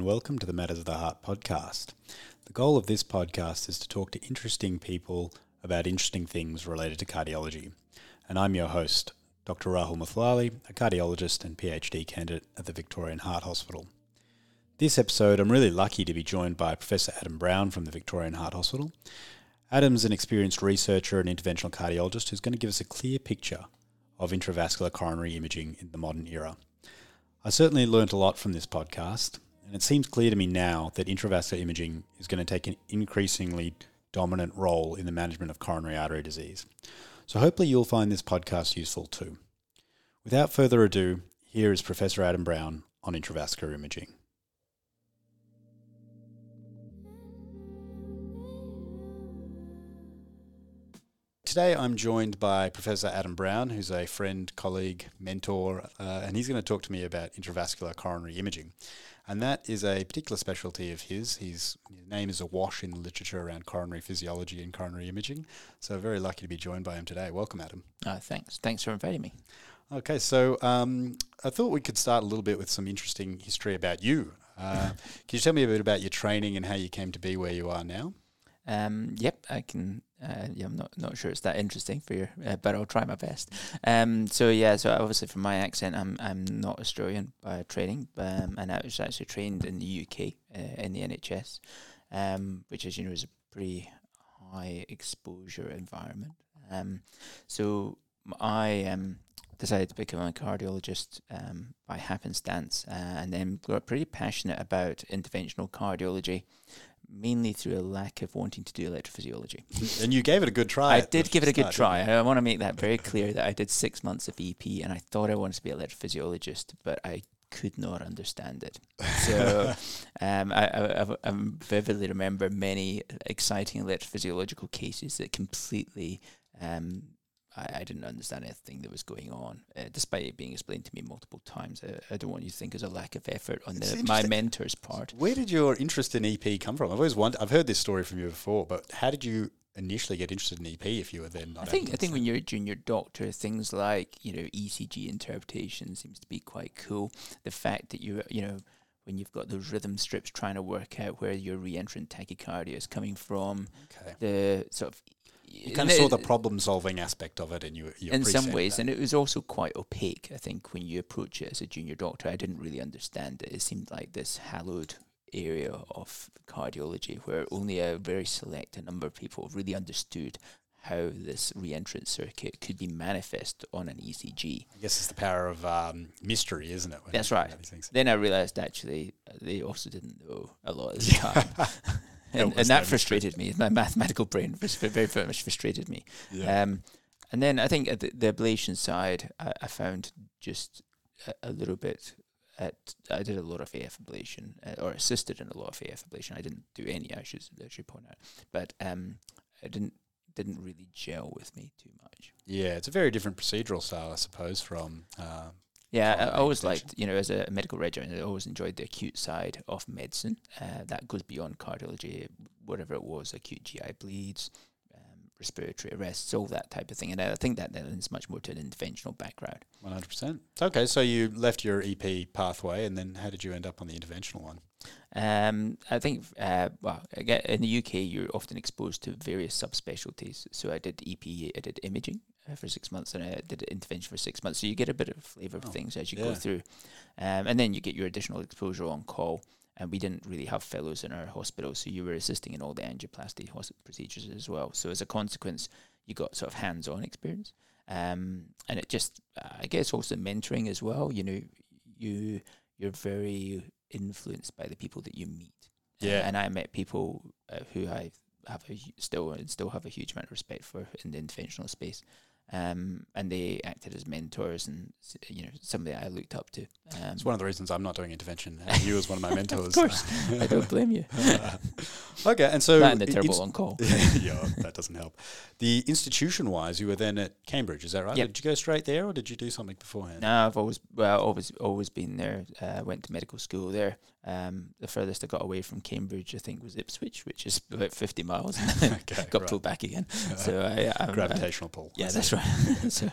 And welcome to the Matters of the Heart podcast. The goal of this podcast is to talk to interesting people about interesting things related to cardiology. And I'm your host, Dr. Rahul Muthlali, a cardiologist and PhD candidate at the Victorian Heart Hospital. This episode, I'm really lucky to be joined by Professor Adam Brown from the Victorian Heart Hospital. Adam's an experienced researcher and interventional cardiologist who's going to give us a clear picture of intravascular coronary imaging in the modern era. I certainly learnt a lot from this podcast, and it seems clear to me now that intravascular imaging is going to take an increasingly dominant role in the management of coronary artery disease. So hopefully you'll find this podcast useful too. Without further ado, here is Professor Adam Brown on intravascular imaging. Today I'm joined by Professor Adam Brown, who's a friend, colleague, mentor, uh, and he's going to talk to me about intravascular coronary imaging. And that is a particular specialty of his. His, his name is awash in the literature around coronary physiology and coronary imaging. So very lucky to be joined by him today. Welcome, Adam. Uh, thanks. Thanks for inviting me. Okay, so um, I thought we could start a little bit with some interesting history about you. Uh, can you tell me a bit about your training and how you came to be where you are now? Um, yep, I can. Uh, yeah, I'm not not sure it's that interesting for you, uh, but I'll try my best. Um, so yeah, so obviously from my accent, I'm I'm not Australian by training, um, and I was actually trained in the UK uh, in the NHS, um, which as you know is a pretty high exposure environment. Um, so I um decided to become a cardiologist um, by happenstance, uh, and then got pretty passionate about interventional cardiology mainly through a lack of wanting to do electrophysiology. And you gave it a good try. I did give it a good try. I want to make that very clear that I did six months of EP and I thought I wanted to be an electrophysiologist, but I could not understand it. So um, I, I, I, vividly remember many exciting electrophysiological cases that completely um, I, I, didn't understand anything that was going on, uh, despite it being explained to me multiple times. I, I don't want you to think there's a lack of effort on the, my mentor's part. Where did your interest in EP come from? I've always wondered. I've heard this story from you before, but how did you initially get interested in EP if you were then I think I think when you're a junior doctor, things like you know ECG interpretation seems to be quite cool. The fact that you you know when you've got those rhythm strips trying to work out where your reentrant tachycardia is coming from, okay. the sort of you kind of saw the problem solving aspect of it and you, you in some ways that. and it was also quite opaque i think when you approach it as a junior doctor i didn't really understand it it seemed like this hallowed area of cardiology where only a very select number of people really understood how this reentrant circuit could be manifest on an ECG. I guess it's the power of um, mystery, isn't it? That's right. Then I realized actually they also didn't know a lot of the time. And, and that frustrated me. My mathematical brain was very, very much frustrated me. Yeah. Um, and then I think at the, the ablation side, I, I found just a, a, little bit. At I did a lot of AF ablation, uh, or assisted in a lot of AF ablation. I didn't do any. I should I should point out, but um, I didn't didn't really gel with me too much. Yeah, it's a very different procedural style, I suppose, from uh, yeah, I always liked, you know, as a medical regimen, I always enjoyed the acute side of medicine. Uh, that goes beyond cardiology, whatever it was, acute GI bleeds, um, respiratory arrests, all that type of thing. And I think that lends much more to an interventional background. 100%. Okay, so you left your EP pathway, and then how did you end up on the interventional one? Um, I think, uh, well, again, in the UK, you're often exposed to various subspecialties. So I did EP, I did imaging, for six months, and I did an intervention for six months. So you get a bit of flavour of oh, things as you yeah. go through, um, and then you get your additional exposure on call. And we didn't really have fellows in our hospital, so you were assisting in all the angioplasty procedures as well. So as a consequence, you got sort of hands-on experience, um, and it just, uh, I guess, also mentoring as well. You know, you you're very influenced by the people that you meet. Yeah, uh, and I met people uh, who I have a still still have a huge amount of respect for in the interventional space. Um, and they acted as mentors and you know somebody I looked up to. Um, it's one of the reasons I'm not doing intervention. And you as one of my mentors. of course, I don't blame you. okay, and so that and the terrible on call. yeah, that doesn't help. The institution wise, you were then at Cambridge, is that right? Yep. Did you go straight there, or did you do something beforehand? No, I've always well always always been there. Uh, went to medical school there. Um, the furthest I got away from Cambridge, I think, was Ipswich, which is about 50 miles. okay, got right. pulled back again. So I, uh, Gravitational pull. yeah, that's right. so,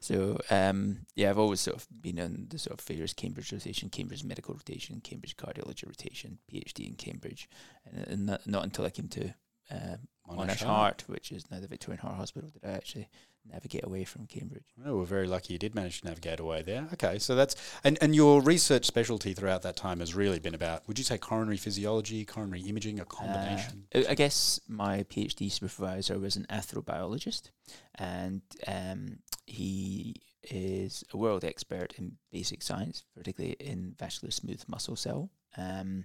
so um, yeah, I've always sort of been on the sort of various Cambridge rotation, Cambridge medical rotation, Cambridge cardiology rotation, PhD in Cambridge, and, and not, not until I came to uh, Monash Heart, which is now the Victorian Heart Hospital, did I actually navigate away from Cambridge. Oh, we're very lucky you did manage to navigate away there. Okay, so that's and and your research specialty throughout that time has really been about. Would you say coronary physiology, coronary imaging, a combination? Uh, I I guess my PhD supervisor was an atherobiologist, and um, he is a world expert in basic science, particularly in vascular smooth muscle cell. Um,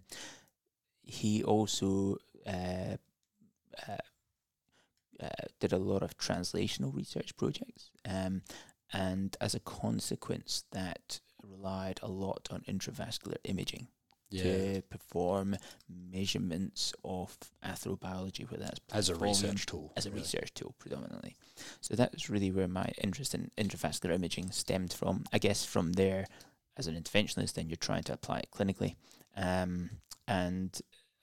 he also uh, uh, uh, did a lot of translational research projects, um, and as a consequence, that relied a lot on intravascular imaging yeah, to perform measurements of atherobiology, whether that's as a research tool. as a really. research tool predominantly. So that's really where my interest in intravascular imaging stemmed from. I guess from there, as an interventionalist, then you're trying to apply it clinically. Um, and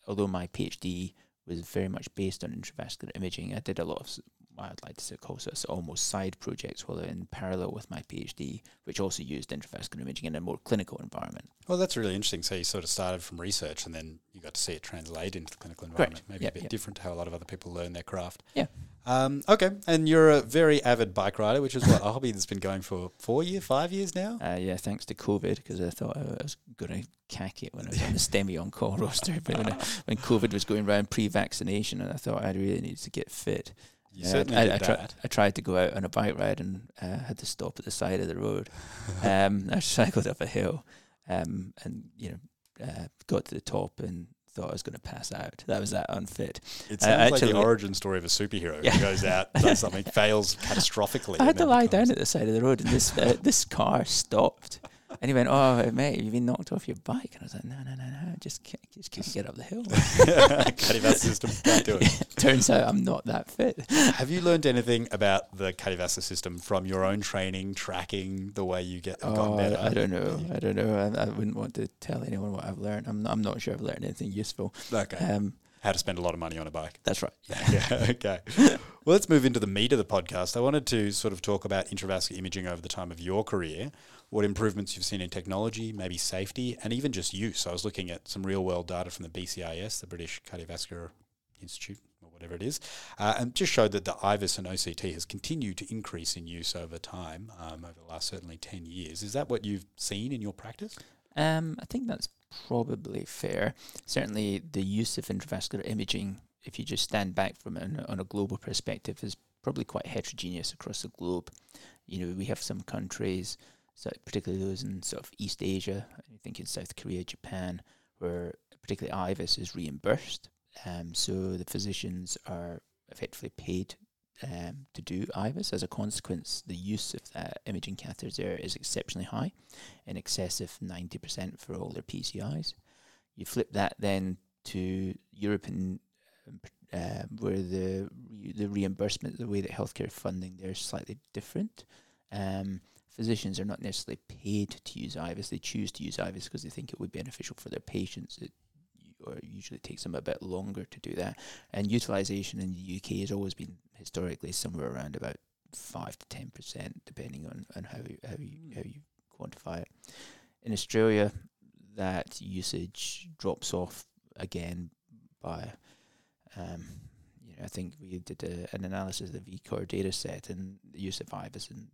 although my PhD was very much based on intravascular imaging, I did a lot of I'd like to say call of almost side projects while in parallel with my PhD, which also used intravascular imaging in a more clinical environment. Well, that's really interesting. So you sort of started from research, and then you got to see it translate into the clinical environment. Maybe Yeah, a bit yeah. different to how a lot of other people learn their craft. Yeah. Um, okay, and you're a very avid bike rider, which is what a hobby that's been going for four years, five years now. Uh, yeah, thanks to COVID, because I thought I was going to cack it when I was on the STEMI on call roster. But when, I, when COVID was going around pre-vaccination, and I thought I really needed to get fit. Certainly I, I, tri-. I tried to go out on a bike ride and uh, had to stop at the side of the road. um, I cycled up a hill, um, and you know, uh, got to the top and thought I was going to pass out. That was that unfit. It sounds like the origin story of a superhero Yeah. who goes out, does something, fails catastrophically. I had to lie becomes- down at the side of the road, and this uh, this car stopped. And he went, "Oh, mate, you've been knocked off your bike." And I was like, "No, no, no, no, just can't, just can't get up the hill." cardiovascular system can't do it. Turns out I'm not that fit. Have you learned anything about the cardiovascular system from your own training, tracking the way you get Oh, better? I, I don't know. I don't know. I, I wouldn't want to tell anyone what I've learned. I'm not, I'm not sure I've learned anything useful. Okay. Um, How to spend a lot of money on a bike. that's right. yeah, okay. Well, let's move into the meat of the podcast. I wanted to sort of talk about intravascular imaging over the time of your career, what improvements you've seen in technology, maybe safety, and even just use. I was looking at some real world data from the BCIS, the British Cardiovascular Institute, or whatever it is, uh, and just showed that the IVUS and OCT has continued to increase in use over time, um, over the last certainly 10 years. Is that what you've seen in your practice? Um, I think that's probably fair. Certainly, the use of intravascular imaging, if you just stand back from it on on a global perspective, is probably quite heterogeneous across the globe. You know, we have some countries, so particularly those in sort of East Asia, I think in South Korea, Japan, where particularly IVUS is reimbursed. Um, so the physicians are effectively paid um, to do IVUS. As a consequence, the use of that imaging catheters there is exceptionally high, in excess of 90% for all their PCIs. You flip that then to Europe and um, uh, where the the reimbursement, the way that healthcare funding there is slightly different. Um, physicians are not necessarily paid to use IVUS; they choose to use IVUS because they think it would be beneficial for their patients. It or usually takes them a bit longer to do that. And utilization in the UK has always been historically somewhere around about five to ten percent, depending on, on how you, how you how you quantify it. In Australia, that usage drops off again by, um, you know, I think we did a, an analysis of the VCOR data set and the use of IVUS and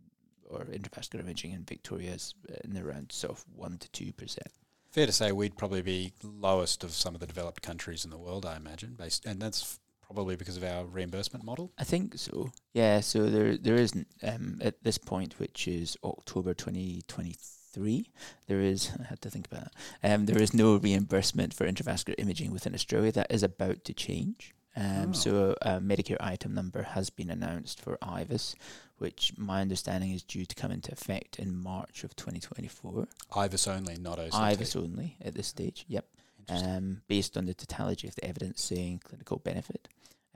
or intravascular imaging in Victoria is in around sort of one to two percent. Fair to say we'd probably be lowest of some of the developed countries in the world, I imagine, based, and that's probably because of our reimbursement model. I think so. Yeah. So there there isn't um, at this point, which is October twenty twenty three. There is I had to think about that. Um, there is no reimbursement for intravascular imaging within Australia. That is about to change. Um, Oh. So a Medicare item number has been announced for IVUS, which my understanding is due to come into effect in March of 2024. IVUS only, not OCT. IVUS only at this stage. Yep um, based on the totality of the evidence saying clinical benefit.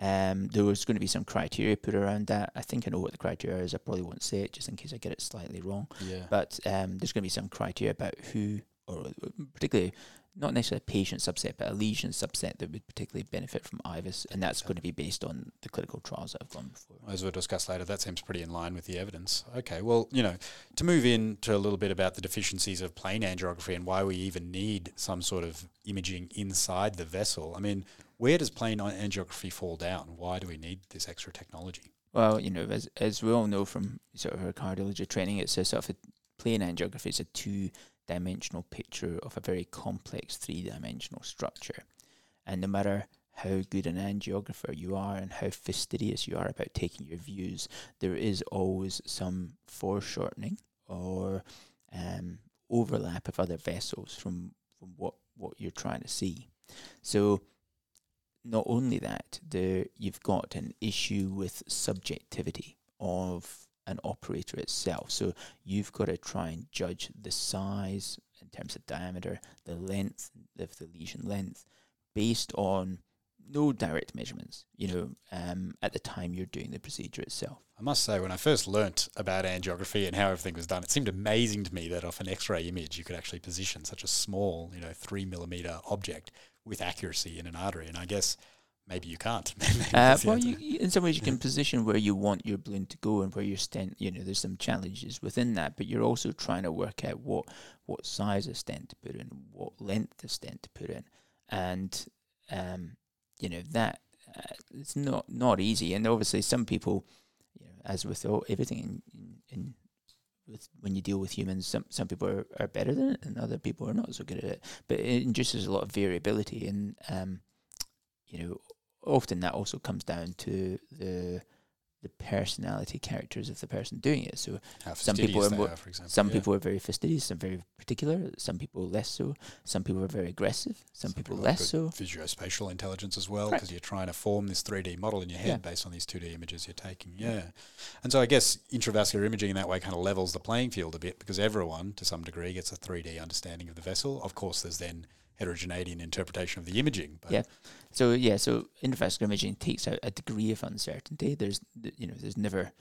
Um, there was going to be some criteria put around that. I think I know what the criteria is. I probably won't say it just in case I get it slightly wrong. yeah. But um, there's going to be some criteria about who or particularly not necessarily a patient subset, but a lesion subset that would particularly benefit from IVUS, and that's going to be based on the clinical trials that have gone before. As we'll discuss later, that seems pretty in line with the evidence. Okay, well, you know, to move into a little bit about the deficiencies of plain angiography and why we even need some sort of imaging inside the vessel. I mean, where does plain angiography fall down? Why do we need this extra technology? Well, you know, as as we all know from sort of our cardiology training, it's a sort of a plain angiography is a two dimensional picture of a very complex three dimensional structure. And no matter how good an angiographer you are and how fastidious you are about taking your views, there is always some foreshortening or um, overlap of other vessels from, from what, what you're trying to see. So not only that, there you've got an issue with subjectivity of an operator itself. So you've got to try and judge the size in terms of diameter, the length of the lesion length, based on no direct measurements, you know, um, at the time you're doing the procedure itself. I must say, when I first learnt about angiography and how everything was done, it seemed amazing to me that off an X-ray image you could actually position such a small, you know, three millimeter object with accuracy in an artery. And I guess maybe you can't. uh, well, you, in some ways, you can position where you want your balloon to go and where your stent. You know, there's some challenges within that, but you're also trying to work out what what size of stent to put in, what length of stent to put in, and um, you know that uh, it's not not easy. And obviously, some people, you know, as with all, everything in, in, in with when you deal with humans, some some people are, are better than it, and other people are not so good at it. But it induces a lot of variability, and um, you know, often that also comes down to the the personality characters of the person doing it. So some people are, more, are example, some yeah. people are very fastidious, some very particular, some people less so. Some people are very aggressive, some, some people, people less so. Visuospatial intelligence as well, because you're trying to form this 3D model in your head yeah. based on these 2D images you're taking. Yeah. yeah. And so I guess intravascular imaging in that way kind of levels the playing field a bit because everyone, to some degree, gets a 3D understanding of the vessel. Of course, there's then heterogeneity in interpretation of the imaging. yeah. So yeah, so intravascular imaging takes out a degree of uncertainty. There's you know there's never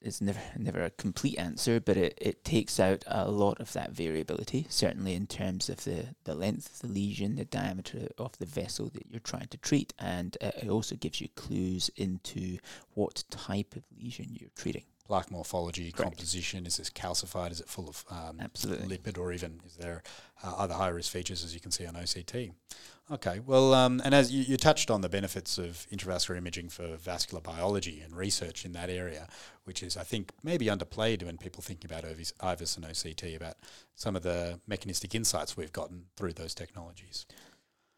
it's never never a complete answer, but it, it takes out a lot of that variability, certainly in terms of the, the length of the lesion, the diameter of the vessel that you're trying to treat, and it also gives you clues into what type of lesion you're treating plaque morphology, Correct. composition? Is this calcified? Is it full of um, Absolutely. lipid, or even is there uh, other high risk features as you can see on OCT? Okay, well, um, and as you, you, touched on the benefits of intravascular imaging for vascular biology and research in that area, which is, I think, maybe underplayed when people think about IVUS and OCT, about some of the mechanistic insights we've gotten through those technologies.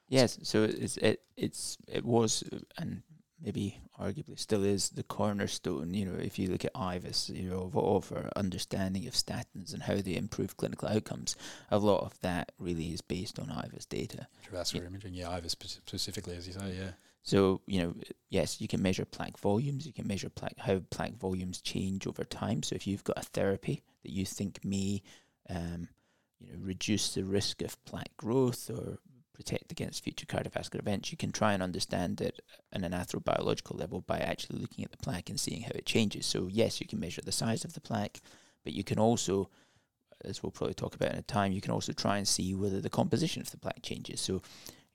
Yes, so it's it it's it was and maybe arguably still is the cornerstone. You know, if you look at IVUS, you know, of, of our understanding of statins and how they improve clinical outcomes, a lot of that really is based on IVUS data. Intravascular yeah. imaging, yeah, IVUS specifically, as you say, yeah. So you know, yes, you can measure plaque volumes. You can measure plaque how plaque volumes change over time. So if you've got a therapy that you think may um, you know, reduce the risk of plaque growth or protect against future cardiovascular events, you can try and understand it on an atherobiological level by actually looking at the plaque and seeing how it changes. So, yes, you can measure the size of the plaque, but you can also, as we'll probably talk about in a time, you can also try and see whether the composition of the plaque changes. So,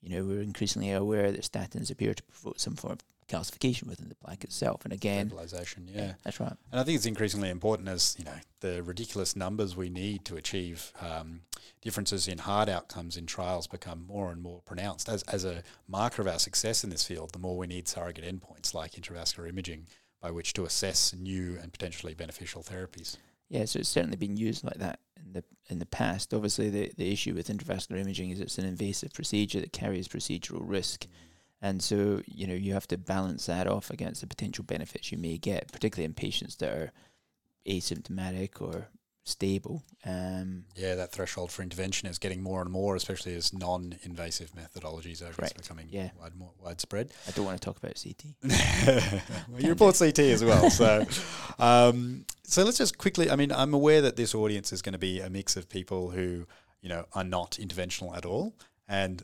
you know, we're increasingly aware that statins appear to promote some form of calcification within the plaque itself. And again, stabilization, yeah. yeah. that's right. And I think it's increasingly important as you know the ridiculous numbers we need to achieve um, differences in hard outcomes in trials become more and more pronounced. As as a marker of our success in this field, the more we need surrogate endpoints like intravascular imaging by which to assess new and potentially beneficial therapies. Yeah, so it's certainly been used like that in the in the past. Obviously, the, the issue with intravascular imaging is it's an invasive procedure that carries procedural risk. Mm and so, you know, you have to balance that off against the potential benefits you may get, particularly in patients that are asymptomatic or stable. Um, yeah, that threshold for intervention is getting more and more, especially as non-invasive methodologies are becoming yeah. wide, more widespread. I don't want to talk about CT. well, you report CT as well, so um, so let's just quickly. I mean, I'm aware that this audience is going to be a mix of people who you know are not interventional at all, and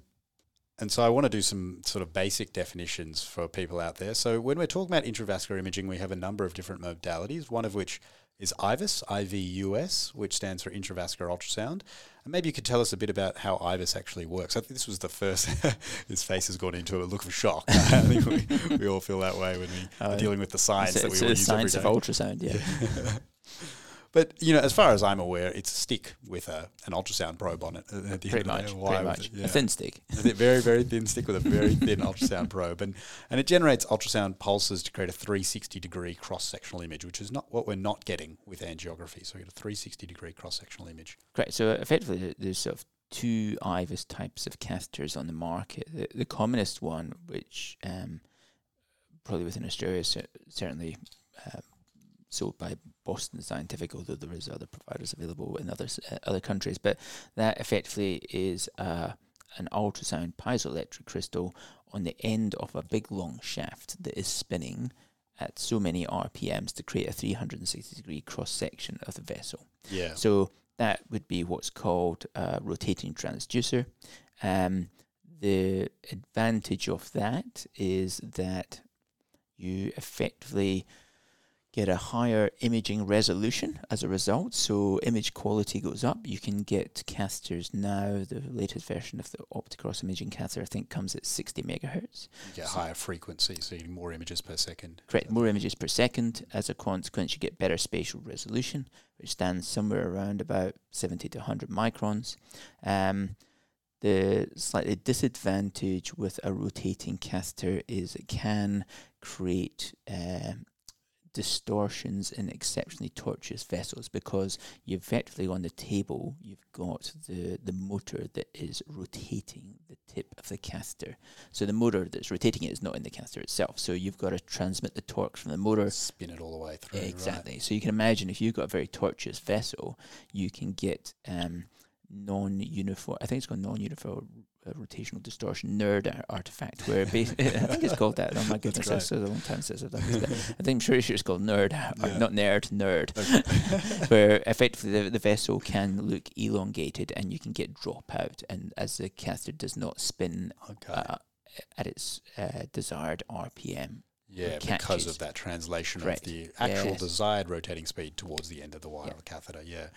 And so I want to do some sort of basic definitions for people out there. So when we're talking about intravascular imaging, we have a number of different modalities, one of which is IVUS, IVUS, which stands for intravascular ultrasound. And maybe you could tell us a bit about how IVUS actually works. I think this was the first, his face has gone into a look of shock. I think we, we all feel that way when we uh, are dealing with the science that we all use science every day. of ultrasound, yeah. But you know, as far as I'm aware, it's a stick with a, an ultrasound probe on it. Pretty much, pretty much. Yeah. a thin stick. a very, very thin stick with a very thin ultrasound probe, and and it generates ultrasound pulses to create a 360 degree cross sectional image, which is not what we're not getting with angiography. So we get a 360 degree cross sectional image. Great. So effectively, there's sort of two IVUS types of catheters on the market. The, the commonest one, which um, probably within Australia, certainly. Uh, sold by Boston Scientific, although there is other providers available in other uh, other countries. But that effectively is uh, an ultrasound piezoelectric crystal on the end of a big long shaft that is spinning at so many RPMs to create a 360 degree cross section of the vessel. Yeah. So that would be what's called a rotating transducer. Um, the advantage of that is that you effectively get a higher imaging resolution as a result. So image quality goes up. You can get catheters now. The latest version of the Opticross imaging catheter, I think, comes at 60 megahertz. You get so higher frequency, so more images per second. Correct, more images per second. As a consequence, you get better spatial resolution, which stands somewhere around about 70 to 100 microns. Um, the slightly disadvantage with a rotating catheter is it can create uh, distortions in exceptionally tortuous vessels because you effectively on the table you've got the, the motor that is rotating the tip of the catheter. So the motor that's rotating it is not in the catheter itself. So you've got to transmit the torque from the motor. Spin it all the way through. Exactly. Right. So you can imagine if you've got a very tortuous vessel, you can get um, non-uniform. I think it's called non-uniform uh, rotational distortion NURD artifact. Where I think it's called that. Oh my goodness, that's a long time since I've done this. I think I'm sure it's called nerd, yeah. not nerd, nerd. Okay. where effectively the, the vessel can look elongated and you can get dropout, and as the catheter does not spin okay. uh, at its uh, desired RPM. Yeah, because of that translation Correct. of the actual yes. desired rotating speed towards the end of the wire yeah. catheter. Yeah,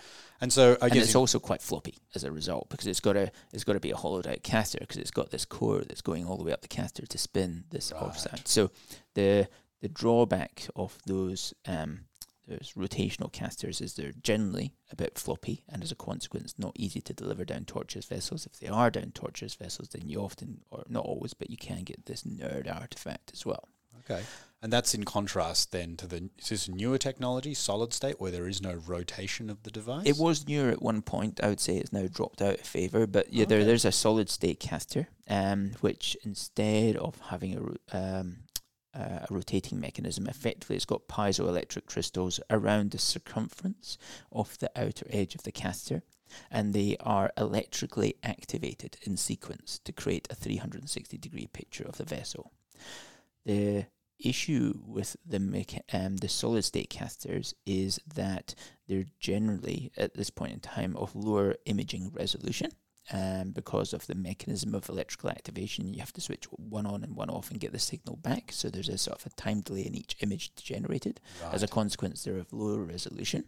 and so I and it's also quite floppy as a result because it's got to it's got to be a hollowed out catheter because it's got this core that's going all the way up the catheter to spin this right. ultrasound. So the the drawback of those um, those rotational catheters is they're generally a bit floppy and as a consequence not easy to deliver down tortuous vessels. If they are down tortuous vessels, then you often, or not always, but you can get this NURD artifact as well. Okay. And that's in contrast then to the is this newer technology, solid state, where there is no rotation of the device. It was newer at one point. I would say it's now dropped out of favour. But yeah, okay. there, there's a solid state catheter, um, which instead of having a um, uh, a rotating mechanism, effectively it's got piezoelectric crystals around the circumference of the outer edge of the catheter, and they are electrically activated in sequence to create a 360 degree picture of the vessel. The issue with the mecha- um, the solid state catheters is that they're generally at this point in time of lower imaging resolution. Um, because of the mechanism of electrical activation, you have to switch one on and one off and get the signal back. So there's a sort of a time delay in each image generated. Right. As a consequence, they're of lower resolution.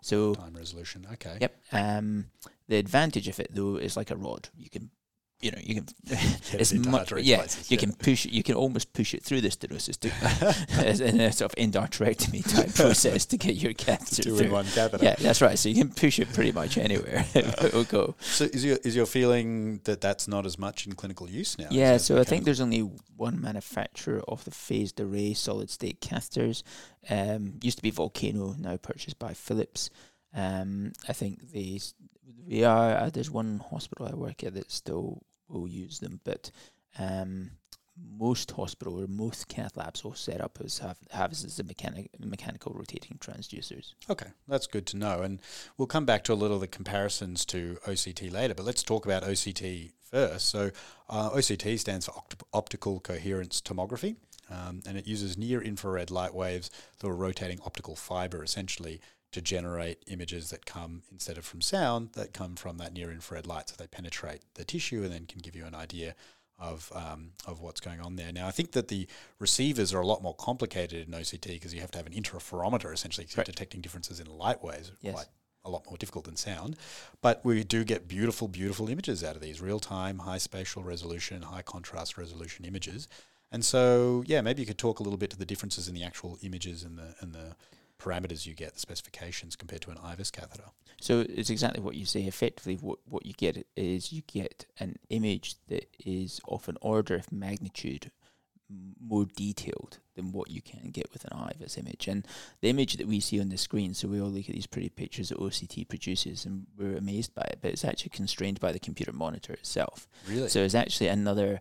So time resolution, okay. Yep. Um, the advantage of it though is like a rod. You can you know, you can it's much, yeah, places, you yeah. can push you can almost push it through the stenosis to, in a sort of endarterectomy type process to get your catheter Two through. in one catheter. Yeah, that's right. So you can push it pretty much anywhere. it will go. So is your is your feeling that that's not as much in clinical use now? Yeah, so I think there's only one manufacturer of the phased array solid state catheters. Um, used to be Volcano, now purchased by Philips. Um, I think these we are. Uh, there's one hospital I work at that still will use them, but um, most hospital or most cath labs will set up as have have as mechanic, mechanical rotating transducers. Okay, that's good to know, and we'll come back to a little of the comparisons to OCT later. But let's talk about OCT first. So uh, OCT stands for opt- optical coherence tomography. Um, and it uses near infrared light waves through a rotating optical fiber essentially to generate images that come instead of from sound that come from that near infrared light so they penetrate the tissue and then can give you an idea of um, of what's going on there. Now, I think that the receivers are a lot more complicated in OCT because you have to have an interferometer essentially Right. detecting differences in light waves. Yes. Quite a lot more difficult than sound, but we do get beautiful, beautiful images out of these real time, high spatial resolution, high contrast resolution images. And so, yeah, maybe you could talk a little bit to the differences in the actual images and the and the parameters you get, the specifications compared to an IVUS catheter. So it's exactly what you say. Effectively, what, what you get is you get an image that is of an order of magnitude more detailed than what you can get with an IVUS image. And the image that we see on the screen, so we all look at these pretty pictures that OCT produces and we're amazed by it, but it's actually constrained by the computer monitor itself. Really? So it's actually another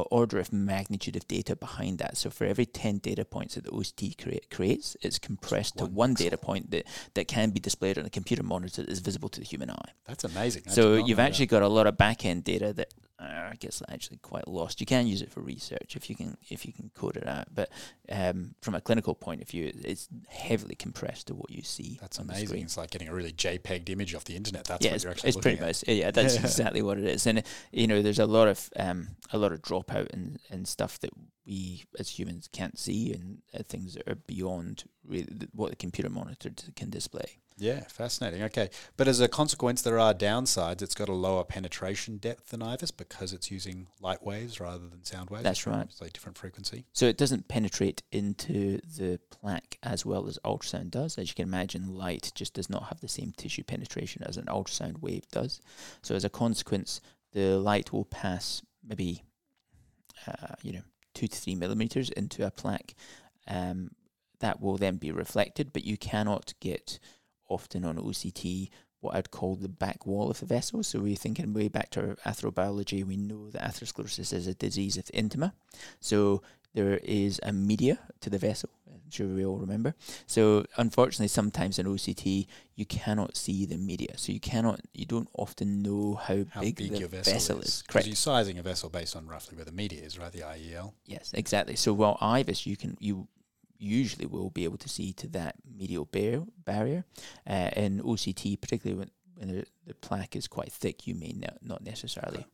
order of magnitude of data behind that. So for every 10 data points that the OCT create, creates, it's compressed to one one pixel. data point that, that can be displayed on a computer monitor that is visible to the human eye. That's amazing. I so you've actually got a lot of back end data that uh, gets actually quite lost. You can use it for research if you can if you can code it out, but um, from a clinical point of view, it's heavily compressed to what you see. That's amazing. It's like getting a really JPEG'd image off the internet. That's yeah, what you're actually it's looking pretty at. much yeah. That's Yeah. exactly what it is, and you know, there's a lot of um, a lot of dropout and, and stuff that we as humans can't see, and uh, things that are beyond really what the computer monitor can display. Yeah, fascinating. Okay, but as a consequence, there are downsides. It's got a lower penetration depth than IVUS because it's using light waves rather than sound waves. That's right. It's like different frequency. So it doesn't penetrate into the plaque as well as ultrasound does. As you can imagine, light just does not have the same tissue penetration as an ultrasound wave does. So as a consequence, the light will pass maybe, uh, you know, two to three millimeters into a plaque. Um, that will then be reflected, but you cannot get often on OCT what I'd call the back wall of the vessel. So we're thinking way back to our atherobiology. We know that atherosclerosis is a disease of intima. So there is a media to the vessel. I'm sure we all remember. So unfortunately, sometimes in OCT you cannot see the media. So you cannot, you don't often know how, How big, big, the your vessel, is. is. 'Cause Correct. You're sizing a vessel based on roughly where the media is, right? The IEL. Yes, exactly. So while IVUS, you can you usually will be able to see to that medial bar- barrier. Uh, in OCT, particularly when, when the, the plaque is quite thick, you may not, not necessarily.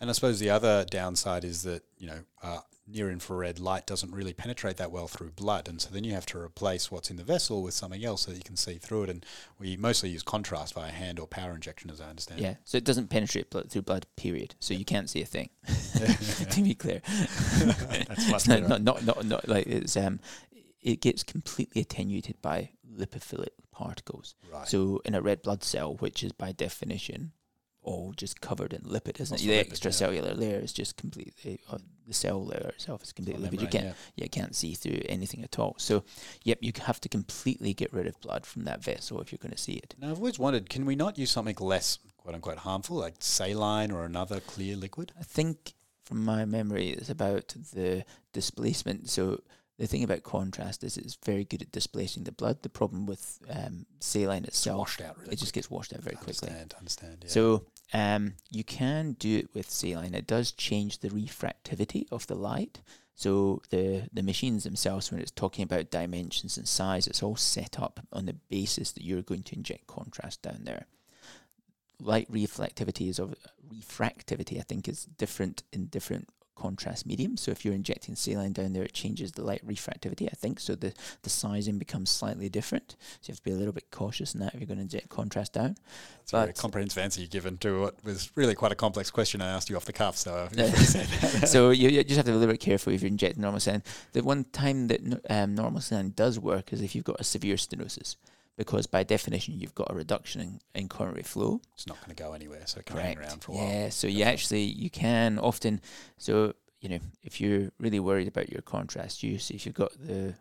And I suppose the other downside is that you know uh, near infrared light doesn't really penetrate that well through blood, and so then you have to replace what's in the vessel with something else so that you can see through it. And we mostly use contrast via hand or power injection, as I understand. Yeah, so it doesn't penetrate blood through blood. Period. So you can't see a thing. to be clear, That's much better. not not not not like it's um, it gets completely attenuated by lipophilic particles. Right. So in a red blood cell, which is by definition all just covered in lipid, isn't it? The lipid, yeah. extracellular layer is just completely uh, the cell layer itself is completely lipid. You can't you can't see through anything at all. So, yep, you have to completely get rid of blood from that vessel if you're going to see it. Now I've always wondered, can we not use something less quote unquote harmful, like saline or another clear liquid? I think from my memory, it's about the displacement. So the thing about contrast is it's very good at displacing the blood. The problem with um, saline It's itself, washed out really it just gets washed out very quickly. Understand, understand. Yeah. So um, you can do it with saline. It does change the refractivity of the light. So the the machines themselves, when it's talking about dimensions and size, it's all set up on the basis that you're going to inject contrast down there. Light reflectivity is of refractivity. I think is different in different contrast medium. So if you're injecting saline down there, it changes the light refractivity. I think so. The the sizing becomes slightly different. So you have to be a little bit cautious in that if you're going to inject contrast down. It's a very comprehensive answer you've given to what was really quite a complex question I asked you off the cuff. So so you, you just have to be a little bit careful if you're injecting normal saline. The one time that um, normal saline does work is if you've got a severe stenosis, because by definition you've got a reduction in, in coronary flow. it's not going to go anywhere. So it can hang around for a while. Yeah. So you actually you can often so you know if you're really worried about your contrast use, if you've got the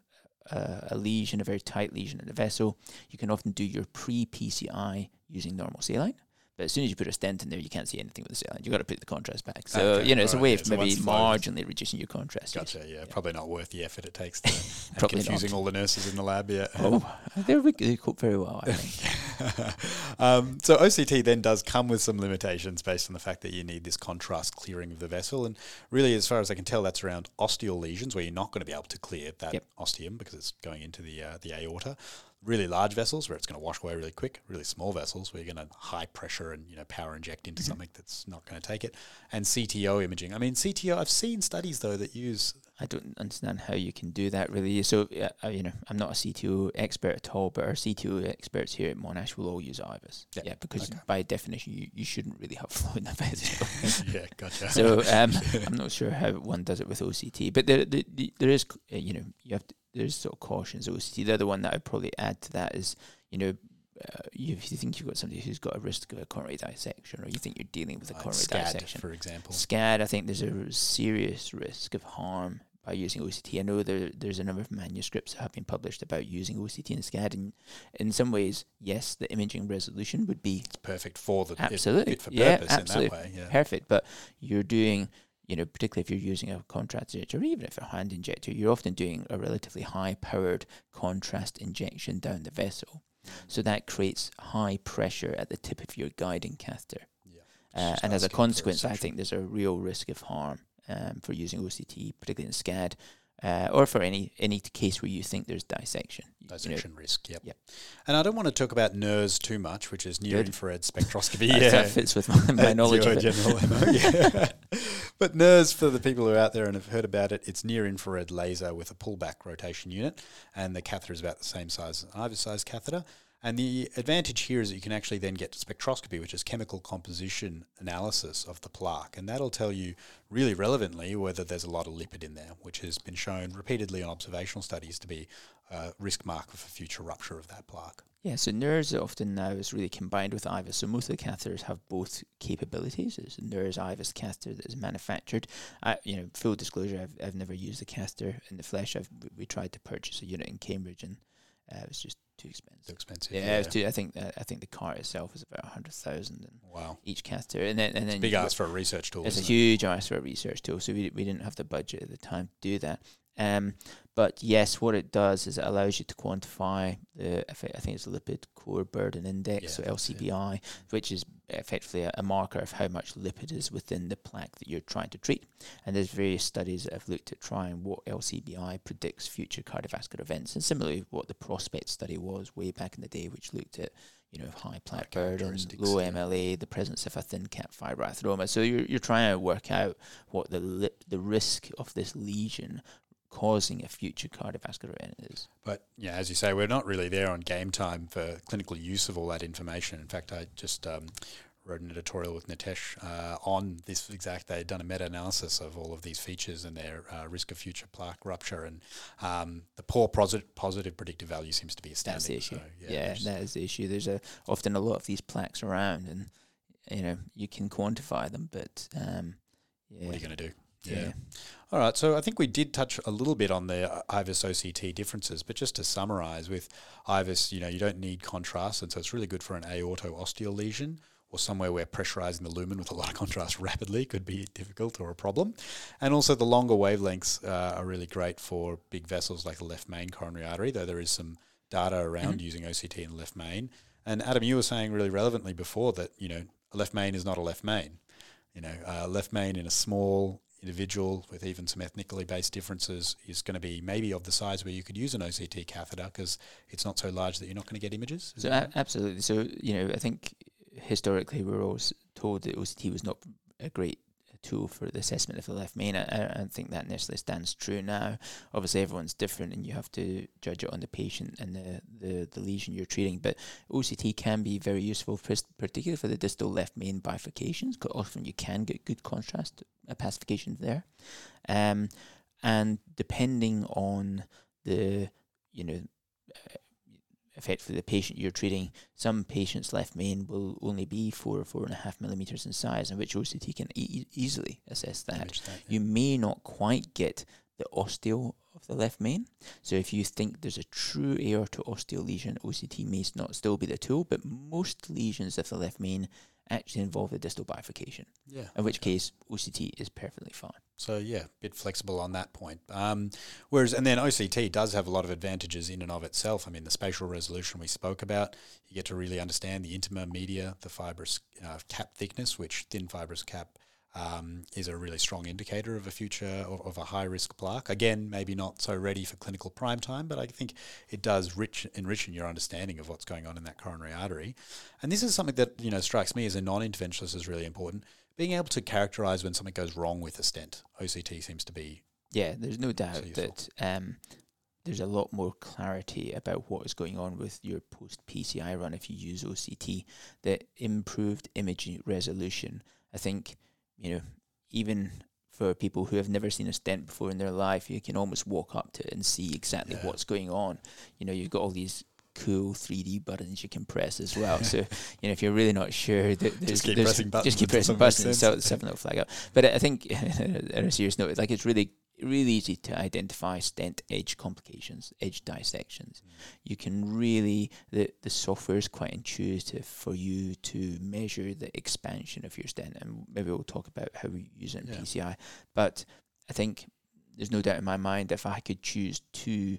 uh, a lesion, a very tight lesion in the vessel, you can often do your pre PCI using normal saline. But as soon as you put a stent in there, you can't see anything with the saline. You've got to put the contrast back. So, Okay, you know, it's a way yeah, of so maybe once the flow- marginally reducing your contrast. Gotcha. Yeah, probably not worth the effort it takes to Probably confusing not. all the nurses in the lab. Yeah. Oh, they, they cope very well, I think. um, so OCT then does come with some limitations based on the fact that you need this contrast clearing of the vessel, and really, as far as I can tell, that's around ostial lesions where you're not going to be able to clear that Yep. ostium because it's going into the uh, the aorta. Really large vessels where it's going to wash away really quick. Really small vessels where you're going to high pressure and you know power inject into something that's not going to take it. And CTO imaging. I mean, CTO. I've seen studies though that use I don't understand how you can do that really. So, uh, uh, you know, I'm not a CTO expert at all, but our CTO experts here at Monash will all use IVUS. Yeah, Yeah, because okay. by definition, you, you shouldn't really have flow in the vessel. yeah, gotcha. so um, I'm not sure how one does it with OCT, but there, there, there is, uh, you know, you have to, there's sort of cautions. OCT, the other one that I'd probably add to that is, you know, uh, you, if you think you've got somebody who's got a risk of a coronary dissection, or you think you're dealing with a coronary SCAD, dissection, for example. SCAD, I think there's a serious risk of harm by using OCT. I know there, there's a number of manuscripts that have been published about using OCT and SCAD, and in some ways, yes, the imaging resolution would be It's perfect for the Absolutely. fit for Yeah, purpose in that way. Yeah. perfect, but you're doing, you know, particularly if you're using a contrast injector, or even if a hand injector, you're often doing a relatively high-powered contrast injection down the vessel. So that creates high pressure at the tip of your guiding catheter. Yeah. Uh, and as a consequence, I think there's a real risk of harm um, for using OCT, particularly in SCAD, uh, or for any any case where you think there's dissection. You know, Dissection risk, yep. Yep. And I don't want to talk about NIRS too much, which is near Good. infrared spectroscopy. yeah. that fits with my, my knowledge of it. general but NIRS, for the people who are out there and have heard about it, it's near infrared laser with a pullback rotation unit, and the catheter is about the same size as an IVUS size catheter. And the advantage here is that you can actually then get spectroscopy, which is chemical composition analysis of the plaque. And that'll tell you really relevantly whether there's a lot of lipid in there, which has been shown repeatedly on observational studies to be a risk marker for future rupture of that plaque. Yeah, so NIRS often now is really combined with IVUS. So most of the catheters have both capabilities. There's a NIRS IVUS catheter that is manufactured. I, you know, full disclosure, I've, I've never used the catheter in the flesh. I've we tried to purchase a unit in Cambridge and uh, it was just too expensive. Too expensive. Yeah, was too, I think uh, I think the car itself is about a hundred thousand and Wow. each catheter, and then and then Big ask for a research tool. it's a isn't it? huge ask for a research tool, so we, we didn't have the budget at the time to do that. Um, but yes, what it does is it allows you to quantify the, I think it's lipid core burden index, so Yeah, it. LCBI, which is effectively a, a marker of how much lipid is within the plaque that you're trying to treat. And there's various studies that have looked at trying what LCBI predicts future cardiovascular events, and similarly what the Prospect study was way back in the day, which looked at you know high plaque burden, low yeah. MLA, the presence of a thin cap fibroatheroma. So you're you're trying to work out what the lip, the risk of this lesion causing a future cardiovascular event is. But yeah, as you say, we're not really there on game time for clinical use of all that information. In fact, I just um, wrote an editorial with Nitesh uh, on this exact. They had done a meta-analysis of all of these features and their uh, risk of future plaque rupture, and um, the poor positive positive predictive value seems to be astounding. That's the issue. So, yeah, there's- that is the issue. There's a often a lot of these plaques around, and you know you can quantify them, but um, yeah, what are you going to do? Yeah. All right, so I think we did touch a little bit on the IVUS OCT differences, but just to summarize, with IVUS, you know, you don't need contrast, and so it's really good for an aorto-ostial lesion or somewhere where pressurizing the lumen with a lot of contrast rapidly could be difficult or a problem. And also the longer wavelengths uh, are really great for big vessels like the left main coronary artery, though there is some data around using OCT in the left main. And Adam, you were saying really relevantly before that, you know, a left main is not a left main. You know, uh, left main in a small individual with even some ethnically based differences is going to be maybe of the size where you could use an OCT catheter because it's not so large that you're not going to get images. So a- absolutely. So you know, I think historically we were always told that OCT was not a great tool for the assessment of the left main. I, I don't think that necessarily stands true now. Obviously, everyone's different, and you have to judge it on the patient and the, the, the lesion you're treating. But OCT can be very useful, particularly for the distal left main bifurcations, because often you can get good contrast uh, there, um, and depending on the you know effectively the patient you're treating, some patients' left main will only be four or four and a half millimeters in size, in which OCT can e- easily assess that. That, yeah. You may not quite get the ostial of the left main. So if you think there's a true aorto lesion, OCT may not still be the tool, but most lesions of the left main actually involve the distal bifurcation. Yeah. In which case, OCT is perfectly fine. So yeah, a bit flexible on that point. Um, whereas, and then OCT does have a lot of advantages in and of itself. I mean, the spatial resolution we spoke about, you get to really understand the intima media, the fibrous uh, cap thickness, which thin fibrous cap um, is a really strong indicator of a future of, of, a high risk plaque. Again, maybe not so ready for clinical prime time, but I think it does rich, enrich in your understanding of what's going on in that coronary artery. And this is something that you know strikes me as a non-interventionalist is really important. Being able to characterize when something goes wrong with a stent, OCT seems to be. Yeah, there's no doubt that um, there's a lot more clarity about what is going on with your post PCI run if you use OCT. The improved imaging resolution, I think you know, even for people who have never seen a stent before in their life, you can almost walk up to it and see exactly yeah. what's going on. You know, you've got all these cool 3D buttons you can press as well. so, you know, if you're really not sure, that just keep pressing buttons. Just keep pressing buttons, so seven will flag up. But I think, on a serious note, like it's really really easy to identify stent edge complications, edge dissections. Mm. You can really the the software is quite intuitive for you to measure the expansion of your stent, and maybe we'll talk about how we use it in yeah. PCI. But I think there's no doubt in my mind if I could choose two,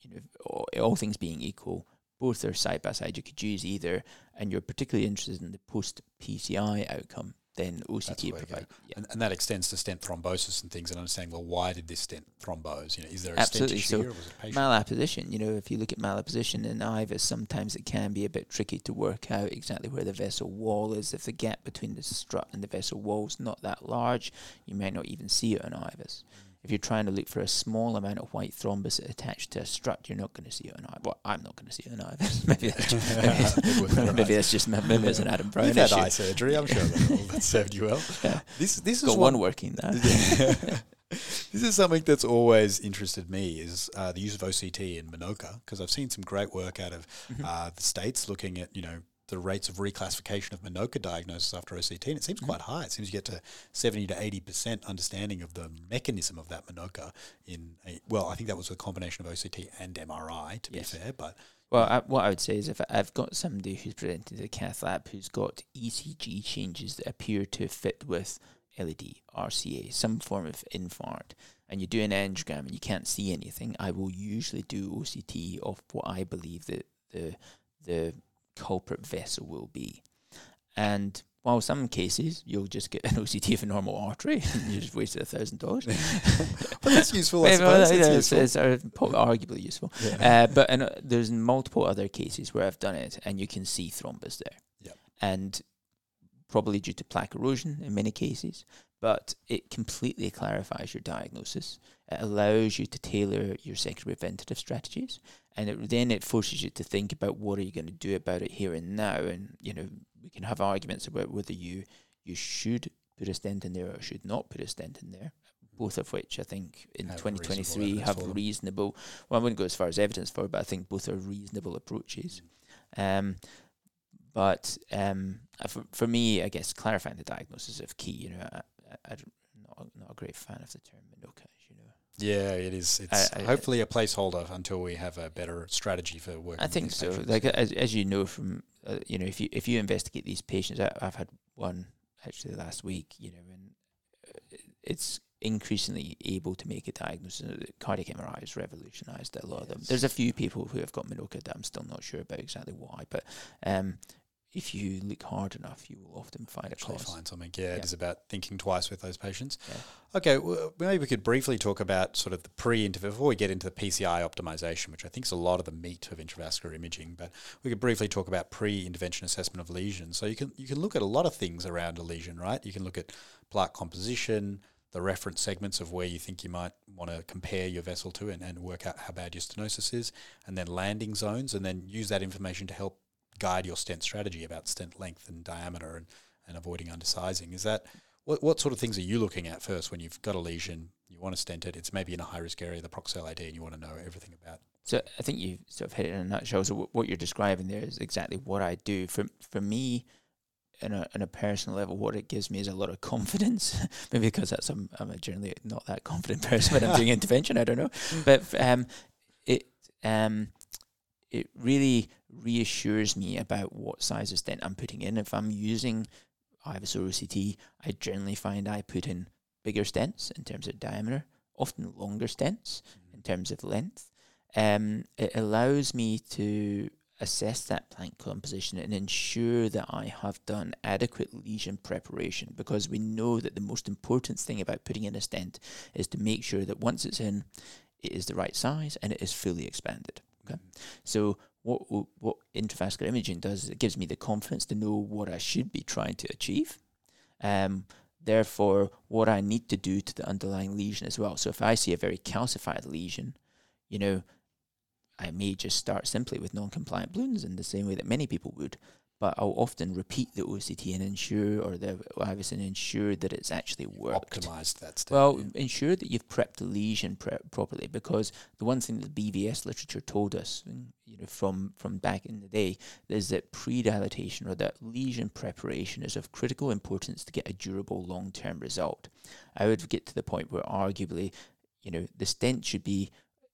you know, all, all things being equal, both are side by side. You could choose either, and you're particularly interested in the post PCI outcome then OCT provide. Yeah. And, and, that extends to stent thrombosis and things and understanding, well, why did this stent thrombose? You know, is there a Absolutely. stent issue so malapposition, you know, if you look at malapposition in IVUS, sometimes it can be a bit tricky to work out exactly where the vessel wall is. If the gap between the strut and the vessel wall is not that large, you might not even see it on IVUS. Mm if you're trying to look for a small amount of white thrombus attached to a strut, you're not going to see it on eye. Well, I'm not going to see it on eye. maybe that's just, maybe, maybe that's just maybe it's an Adam Brown You've had eye surgery. I'm sure that, served you well. Yeah. This this is one, one working now. this is something that's always interested me is uh, the use of OCT in MINOCA because I've seen some great work out of mm-hmm. uh, the states looking at you know the rates of reclassification of MINOCA diagnosis after OCT, and it seems mm-hmm. quite high. It seems you get to 70 to 80% understanding of the mechanism of that MINOCA in, a, well, I think that was a combination of OCT and MRI, to yes. be fair, but... Well, I, what I would say is if I've got somebody who's presented to the cath lab who's got ECG changes that appear to fit with LAD, RCA, some form of infarct, and you do an angiogram and you can't see anything, I will usually do OCT of what I believe that the the culprit vessel will be. And while some cases you'll just get an OCT of a normal artery and you just wasted a thousand dollars. But that's useful, I suppose. it's, it's, it's, arguably useful. Yeah. Uh, but uh, there's multiple other cases where I've done it and you can see thrombus there. And probably due to plaque erosion in many cases, but it completely clarifies your diagnosis. It allows you to tailor your secondary preventative strategies, and it, then it forces you to think about what are you going to do about it here and now. And you know, we can have arguments about whether you you should put a stent in there or should not put a stent in there. Both of which I think in have 2023 reasonable have reasonable. Well, I wouldn't go as far as evidence for, but I think both are reasonable approaches. Mm. Um, but um, uh, for, for me, I guess clarifying the diagnosis is key. You know, I, I'm not, not a great fan of the term know. Yeah, it is. It's I, I, hopefully a placeholder until we have a better strategy for working. I think so. Patients. Like as, as you know from uh, you know if you if you investigate these patients, I, have had one actually last week. You know, and uh, it's increasingly able to make a diagnosis. Cardiac MRI has revolutionized a lot yes. of them. There's a few people who have got MINOCA that I'm still not sure about exactly why, but um, if you look hard enough, you will often find a cause. find something. Yeah, yeah, it is about thinking twice with those patients. Yeah. Okay, well, maybe we could briefly talk about sort of the pre intervention before we get into the PCI optimization, which I think is a lot of the meat of intravascular imaging. But we could briefly talk about pre-intervention assessment of lesions. So you can you can look at a lot of things around a lesion, right? You can look at plaque composition, the reference segments of where you think you might want to compare your vessel to and, and work out how bad your stenosis is, and then landing zones, and then use that information to help guide your stent strategy about stent length and diameter and, and avoiding undersizing. Is that what, what sort of things are you looking at first when you've got a lesion, you want to stent it, it's maybe in a high risk area, the prox LAD, and you want to know everything about so I think you've sort of hit it in a nutshell. So what you're describing there is exactly what I do. For for me, in a in a personal level, what it gives me is a lot of confidence. Maybe because that's I'm, I'm a generally not that confident person when I'm doing intervention. I don't know, but um, it um, it really reassures me about what size of stent I'm putting in. If I'm using IVUS or OCT, I generally find I put in bigger stents in terms of diameter, often longer stents in terms of length. Um, it allows me to assess that plaque composition and ensure that I have done adequate lesion preparation because we know that the most important thing about putting in a stent is to make sure that once it's in, it is the right size and it is fully expanded. Okay, so what what intravascular imaging does is it gives me the confidence to know what I should be trying to achieve. Um, therefore, what I need to do to the underlying lesion as well. So if I see a very calcified lesion, you know, I may just start simply with non-compliant balloons in the same way that many people would, but I'll often repeat the OCT and ensure, or the IVUS and ensure that it's actually worked. Optimized that step. Well, yeah. ensure that you've prepped the lesion pre- properly, because the one thing that the BVS literature told us, mm, you know, from from back in the day, is that pre-dilatation or that lesion preparation is of critical importance to get a durable long-term result. I would get to the point where arguably, you know, the stent should be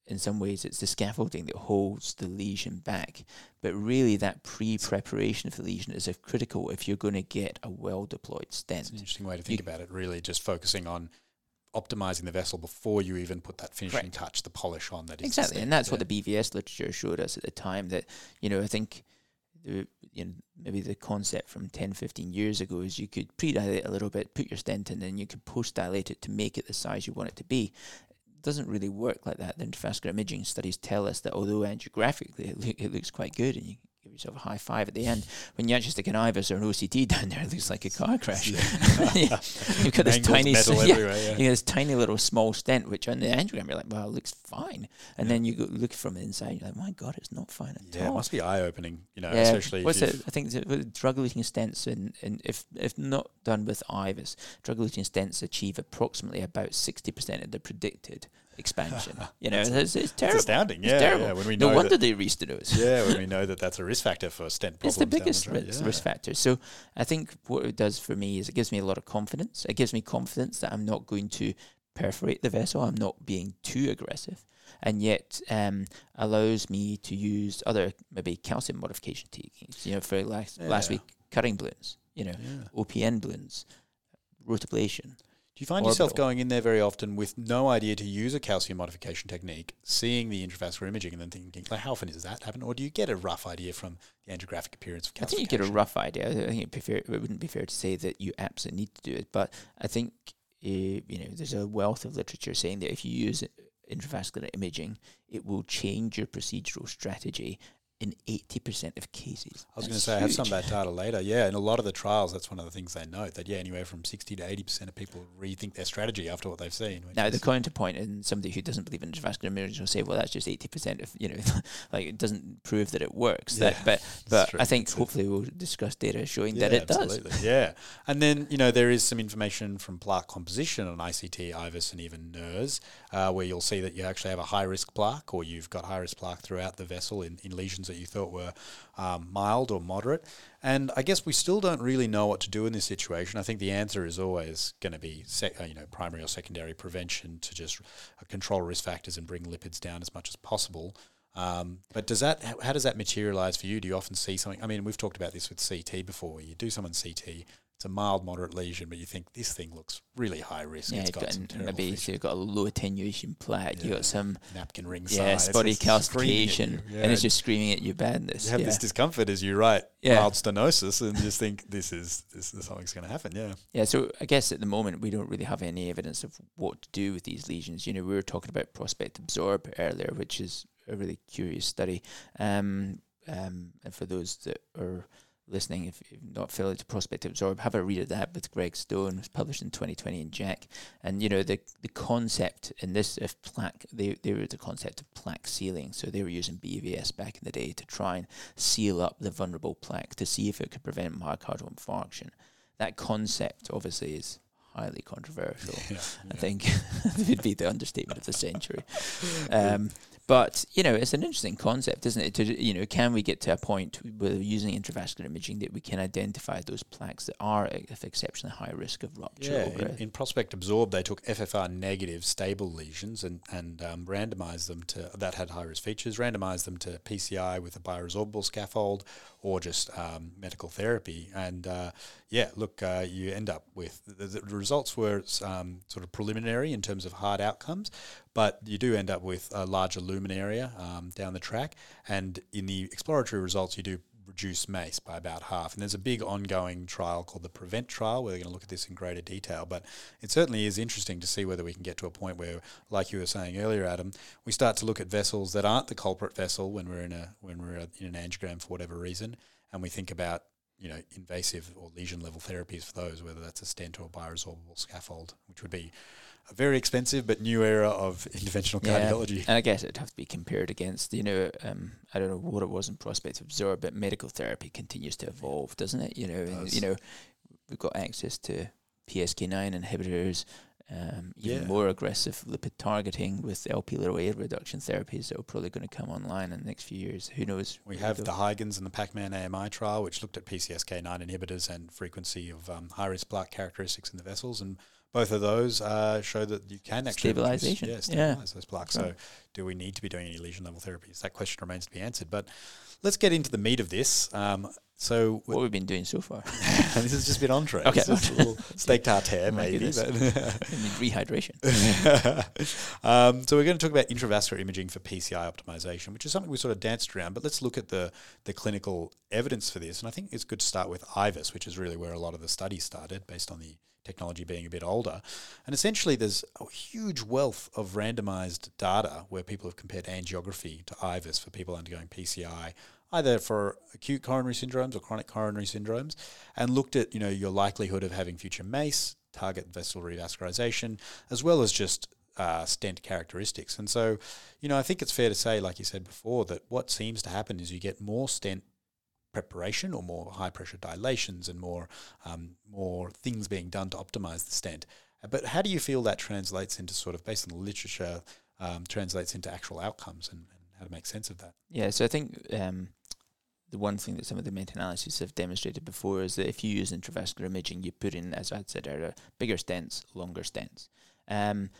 in some ways it's the scaffolding that holds the lesion back. But really, that pre-preparation of the lesion is critical if you're going to get a well-deployed stent. It's an interesting way to think you, about it. Really, just focusing on optimizing the vessel before you even put that finishing correct. touch, the polish on that. exactly, and that's yeah. what the BVS literature showed us at the time. That you know, I think. The, you know, maybe the concept from 10, 15 years ago is you could pre-dilate a little bit, put your stent in, and you could post-dilate it to make it the size you want it to be doesn't really work like that. The intravascular imaging studies tell us that although angiographically it, lo- it looks quite good and you yourself a high five at the end, when you actually stick an IVUS or an OCT down there, it looks like a car crash. Yeah. You've got this tiny, yeah, yeah. You know, this tiny little small stent, which on the angiogram you're like, well, it looks fine, and then you go look from the inside, you're like, my god, it's not fine at yeah, all. it must be eye opening, you know, especially. What's it? I think the drug-eluting stents, and, if if not done with IVUS, drug-eluting stents achieve approximately about sixty percent of the predicted expansion. You know, it's, it's terrible. It's astounding. Yeah, it's terrible. Yeah, when we know no wonder they restenosis. yeah, when we know that that's a risk factor for stent problems. It's the biggest the risk, yeah. risk factor. So I think what it does for me is it gives me a lot of confidence. It gives me confidence that I'm not going to perforate the vessel. I'm not being too aggressive. And yet um, allows me to use other maybe calcium modification techniques. You know, for last yeah. last week, cutting balloons. You know, OPN balloons, rotablation. Do you find yourself going in there very often with no idea to use a calcium modification technique, seeing the intravascular imaging, and then thinking, like, how often does that happen? Or do you get a rough idea from the angiographic appearance of calcium? I think you get a rough idea. I think it, fair, it wouldn't be fair to say that you absolutely need to do it, but I think uh, you know there's a wealth of literature saying that if you use intravascular imaging, it will change your procedural strategy in 80% of cases. I was going to say, huge. I have some of that data later. Yeah, in a lot of the trials, that's one of the things they note that, yeah, anywhere from 60 to 80% of people rethink their strategy after what they've seen. Now, the counterpoint, and somebody who doesn't believe in intravascular imaging will say, well, that's just 80% of, you know, like it doesn't prove that it works. Yeah, that, but but I think hopefully we'll discuss data showing yeah, that it absolutely. does. yeah. And then, you know, there is some information from plaque composition on OCT, IVUS, and even NIRS, uh, where you'll see that you actually have a high risk plaque or you've got high risk plaque throughout the vessel in, in lesions that you thought were um, mild or moderate. And I guess we still don't really know what to do in this situation. I think the answer is always going to be, sec- uh, you know, primary or secondary prevention to just uh, control risk factors and bring lipids down as much as possible. Um, but does that how does that materialize for you? Do you often see something? I mean, we've talked about this with CT before. You do someone CT, it's a mild, moderate lesion, but you think this thing looks really high risk. Yeah, it's got, got some maybe you've got a low attenuation plaque, yeah. you've got some napkin ring yeah, spotty calcification, yeah. and it's just screaming at you badness. You have yeah. this discomfort as you write yeah. mild stenosis, and just think this is this is something's going to happen. Yeah, yeah. So I guess at the moment we don't really have any evidence of what to do with these lesions. You know, we were talking about prospect absorb earlier, which is a really curious study. Um, um, and for those that are listening, if you've not filled to prospect absorb, have a read of that with Greg Stone. It was published in 2020 in JACC. And, you know, the the concept in this, if plaque, they, they were the concept of plaque sealing. So they were using BVS back in the day to try and seal up the vulnerable plaque to see if it could prevent myocardial infarction. That concept obviously is highly controversial. Yeah, I think it would be the understatement of the century. Um, But you know, it's an interesting concept, isn't it? To you know, can we get to a point where using intravascular imaging that we can identify those plaques that are of exceptionally high risk of rupture? Yeah, in, in, Prospect Absorb, they took FFR negative stable lesions and and um, randomized them to that had high risk features, randomized them to PCI with a bioresorbable scaffold or just um, medical therapy. And uh, yeah, look, uh, you end up with the, the results were um, sort of preliminary in terms of hard outcomes, but you do end up with a larger lumen area um, down the track. And in the exploratory results, you do reduce MACE by about half. And there's a big ongoing trial called the PREVENT trial where they're going to look at this in greater detail. But it certainly is interesting to see whether we can get to a point where, like you were saying earlier, Adam, we start to look at vessels that aren't the culprit vessel when we're in a when we're in an angiogram for whatever reason, and we think about you know invasive or lesion level therapies for those, whether that's a stent or bioresorbable scaffold, which would be a very expensive but new era of interventional yeah. cardiology. And I guess it'd have to be compared against, you know, um, I don't know what it was in Prospect Absorb, but medical therapy continues to evolve, doesn't it? You know, and, you know, we've got access to PCSK9 inhibitors, um, even yeah. more aggressive lipid targeting with LP little a reduction therapies that are probably going to come online in the next few years. Who knows? We have the Huygens and the Pacman AMI trial, which looked at PCSK9 inhibitors and frequency of um, high risk plaque characteristics in the vessels. And both of those uh, show that you can actually stabilization. Reduce, yeah, stabilize yeah. those plaques. Right. So, do we need to be doing any lesion level therapies? That question remains to be answered. But let's get into the meat of this. Um, so, what we've been doing so far? this has just been entree. Okay, a little steak tartare, maybe. But rehydration. um, so, we're going to talk about intravascular imaging for PCI optimization, which is something we sort of danced around. But let's look at the the clinical evidence for this. And I think it's good to start with IVUS, which is really where a lot of the studies started, based on the technology being a bit older. And essentially, there's a huge wealth of randomized data where people have compared angiography to IVUS for people undergoing PCI, either for acute coronary syndromes or chronic coronary syndromes, and looked at you know your likelihood of having future MACE, target vessel revascularization, as well as just uh, stent characteristics. And so, you know, I think it's fair to say, like you said before, that what seems to happen is you get more stent preparation or more high pressure dilations and more um, more things being done to optimize the stent. Uh, but how do you feel that translates into sort of based on the literature, um, translates into actual outcomes and, and, how to make sense of that? Yeah, so I think um, the one thing that some of the meta-analyses have demonstrated before is that if you use intravascular imaging, you put in, as I said earlier, bigger stents, longer stents. Um,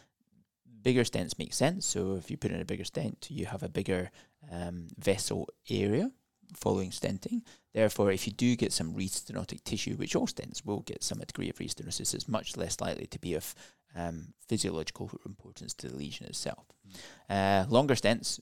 bigger stents make sense. So if you put in a bigger stent, you have a bigger um, vessel area following stenting. Therefore, if you do get some restenotic tissue, which all stents will get some degree of restenosis, it's much less likely to be of um, physiological importance to the lesion itself. Mm. Uh, longer stents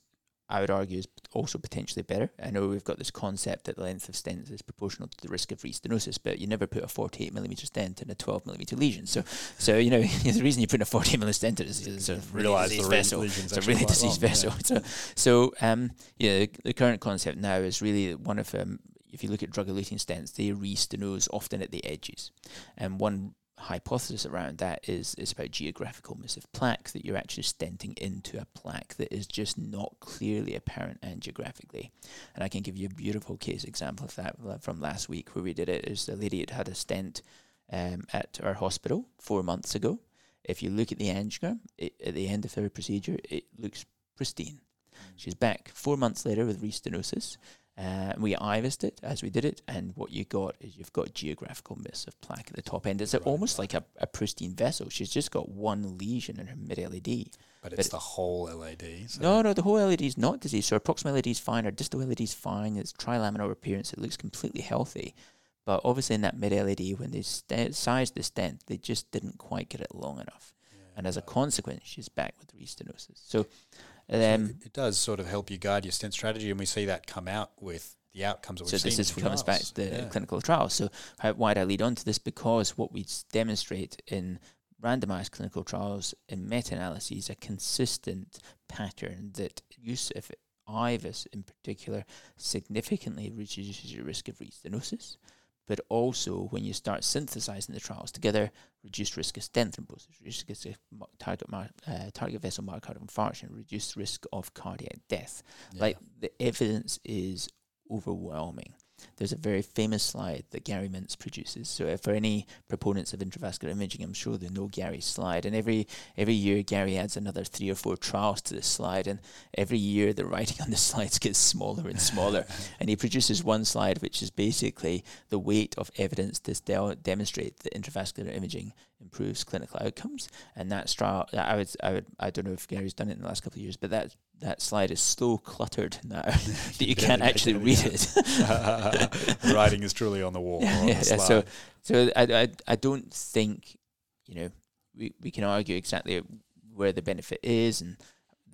I would argue is also potentially better. I know we've got this concept that the length of stents is proportional to the risk of restenosis, but you never put a 48 millimeter stent in a 12 millimeter lesion. So, so you know the reason you put a 48 millimeter stent in is it's a really diseased vessel. It's a really diseased vessel. Yeah. So, so um, yeah, the, the, current concept now is really one of um, if you look at drug-eluting stents, they restenose often at the edges, and one hypothesis around that is is about geographical miss of plaque that you're actually stenting into a plaque that is just not clearly apparent angiographically. And I can give you a beautiful case example of that from last week where we did it. Is a lady had had a stent um, at our hospital four months ago. If you look at the angiogram it, at the end of her procedure, it looks pristine. She's back four months later with restenosis. Uh, we IVUSed it as we did it, and what you got is you've got geographical miss of plaque at the top end. It's right. almost like a, a, pristine vessel. She's just got one lesion in her mid LAD. But it's but the whole LAD. So no, no, the whole LAD is not diseased. So her proximal LAD is fine, her distal LAD is fine. It's trilaminar appearance. It looks completely healthy. But obviously, in that mid LAD, when they st- sized the stent, they just didn't quite get it long enough. Yeah, and as a consequence, she's back with restenosis. So um, it does sort of help you guide your stent strategy, and we see that come out with the outcomes that so we've seen. So this is comes back to the yeah. clinical trials. So how, why did I lead on to this? Because what we demonstrate in randomized clinical trials in meta-analyses a consistent pattern that use of IVUS in particular significantly reduces your risk of restenosis but also when you start synthesizing the trials together, reduced risk of stent thrombosis, reduced risk of target, mar- uh, target vessel myocardial infarction, reduced risk of cardiac death. Yeah. Like the evidence is overwhelming. There's a very famous slide that Gary Mintz produces. So uh, for any proponents of intravascular imaging, I'm sure they know Gary's slide. And every every year, Gary adds another three or four trials to this slide, and every year the writing on the slides gets smaller and smaller. and he produces one slide which is basically the weight of evidence to de- demonstrate that intravascular imaging improves clinical outcomes. And that trial, I would, I would, I don't know if Gary's done it in the last couple of years, but that that slide is so cluttered now that you can't actually read it. the writing is truly on the wall. Yeah, on yeah, the so, so I, I, I don't think you know we, we can argue exactly where the benefit is and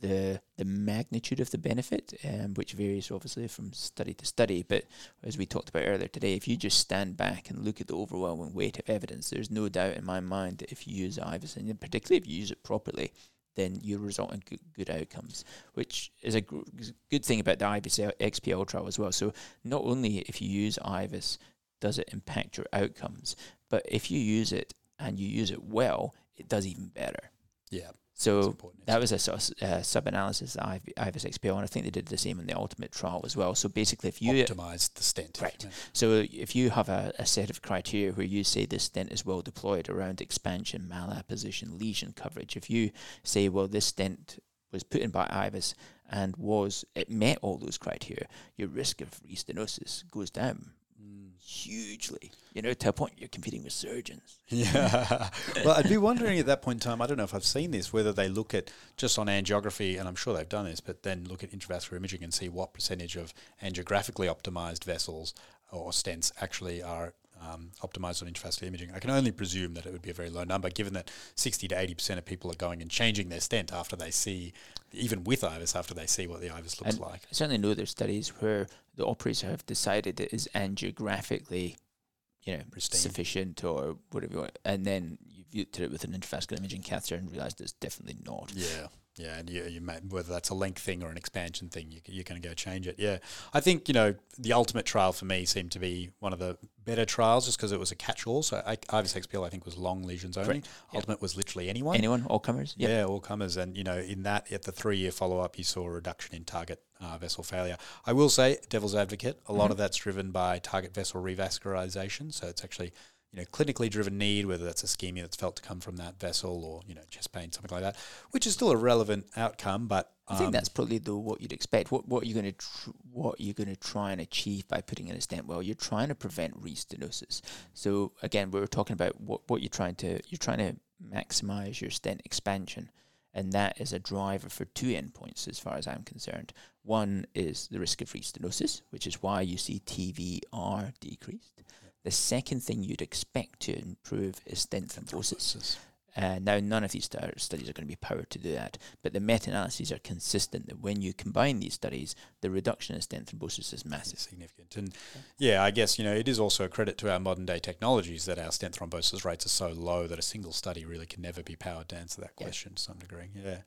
the the magnitude of the benefit, um, which varies obviously from study to study. But as we talked about earlier today, if you just stand back and look at the overwhelming weight of evidence, there's no doubt in my mind that if you use IVUS, and particularly if you use it properly, then you result in good, good outcomes, which is a gr- good thing about the IVUS XP Ultra as well. So not only if you use IVUS does it impact your outcomes, but if you use it and you use it well, it does even better. Yeah. So that was a sort of, uh, sub-analysis of IVUS XPL, and I think they did the same in the ultimate trial as well. So basically, if you optimize the stent, right? Yeah. So if you have a, a, set of criteria where you say this stent is well deployed around expansion, malapposition, lesion coverage, if you say, well, this stent was put in by IVUS and was it met all those criteria, your risk of restenosis goes down hugely, you know, to a point you're competing with surgeons. Yeah. well, I'd be wondering at that point in time, I don't know if I've seen this, whether they look at just on angiography, and I'm sure they've done this, but then look at intravascular imaging and see what percentage of angiographically optimized vessels or stents actually are um, optimized on intravascular imaging. I can only presume that it would be a very low number, given that 60 to 80% of people are going and changing their stent after they see, even with IVUS, after they see what the IVUS looks and like. I certainly know there's studies where the operators have decided it is angiographically you know, Pristine. sufficient or whatever you want, and then you've looked at it with an intravascular imaging catheter and realised it's definitely not. Yeah. Yeah, and you, you may, whether that's a length thing or an expansion thing, you, you're going to go change it. Yeah, I think you know the ultimate trial for me seemed to be one of the better trials, just because it was a catch-all. So I, IVUS I think was long lesions only. Correct. Ultimate yep. was literally anyone. Anyone, all comers. Yep. Yeah, all comers, and you know in that at the three-year follow-up, you saw a reduction in target uh, vessel failure. I will say, devil's advocate, a lot mm-hmm. of that's driven by target vessel revascularization. So it's actually you know, clinically driven need, whether that's ischemia that's felt to come from that vessel or, you know, chest pain, something like that, which is still a relevant outcome. But um, I think um, that's probably the what you'd expect. What what you're going to tr- what you're going to try and achieve by putting in a stent? Well, you're trying to prevent restenosis. So again, we were talking about what what you're trying to you're trying to maximize your stent expansion. And that is a driver for two endpoints, as far as I'm concerned. One is the risk of restenosis, which is why you see TVR decreased. The second thing you'd expect to improve is stent thrombosis. Uh, now, none of these studies are going to be powered to do that, but the meta-analyses are consistent that when you combine these studies, the reduction in stent thrombosis is massive. Significant. And yeah, I guess, you know, it is also a credit to our modern day technologies that our stent thrombosis rates are so low that a single study really can never be powered to answer that question yeah. to some degree. Yeah.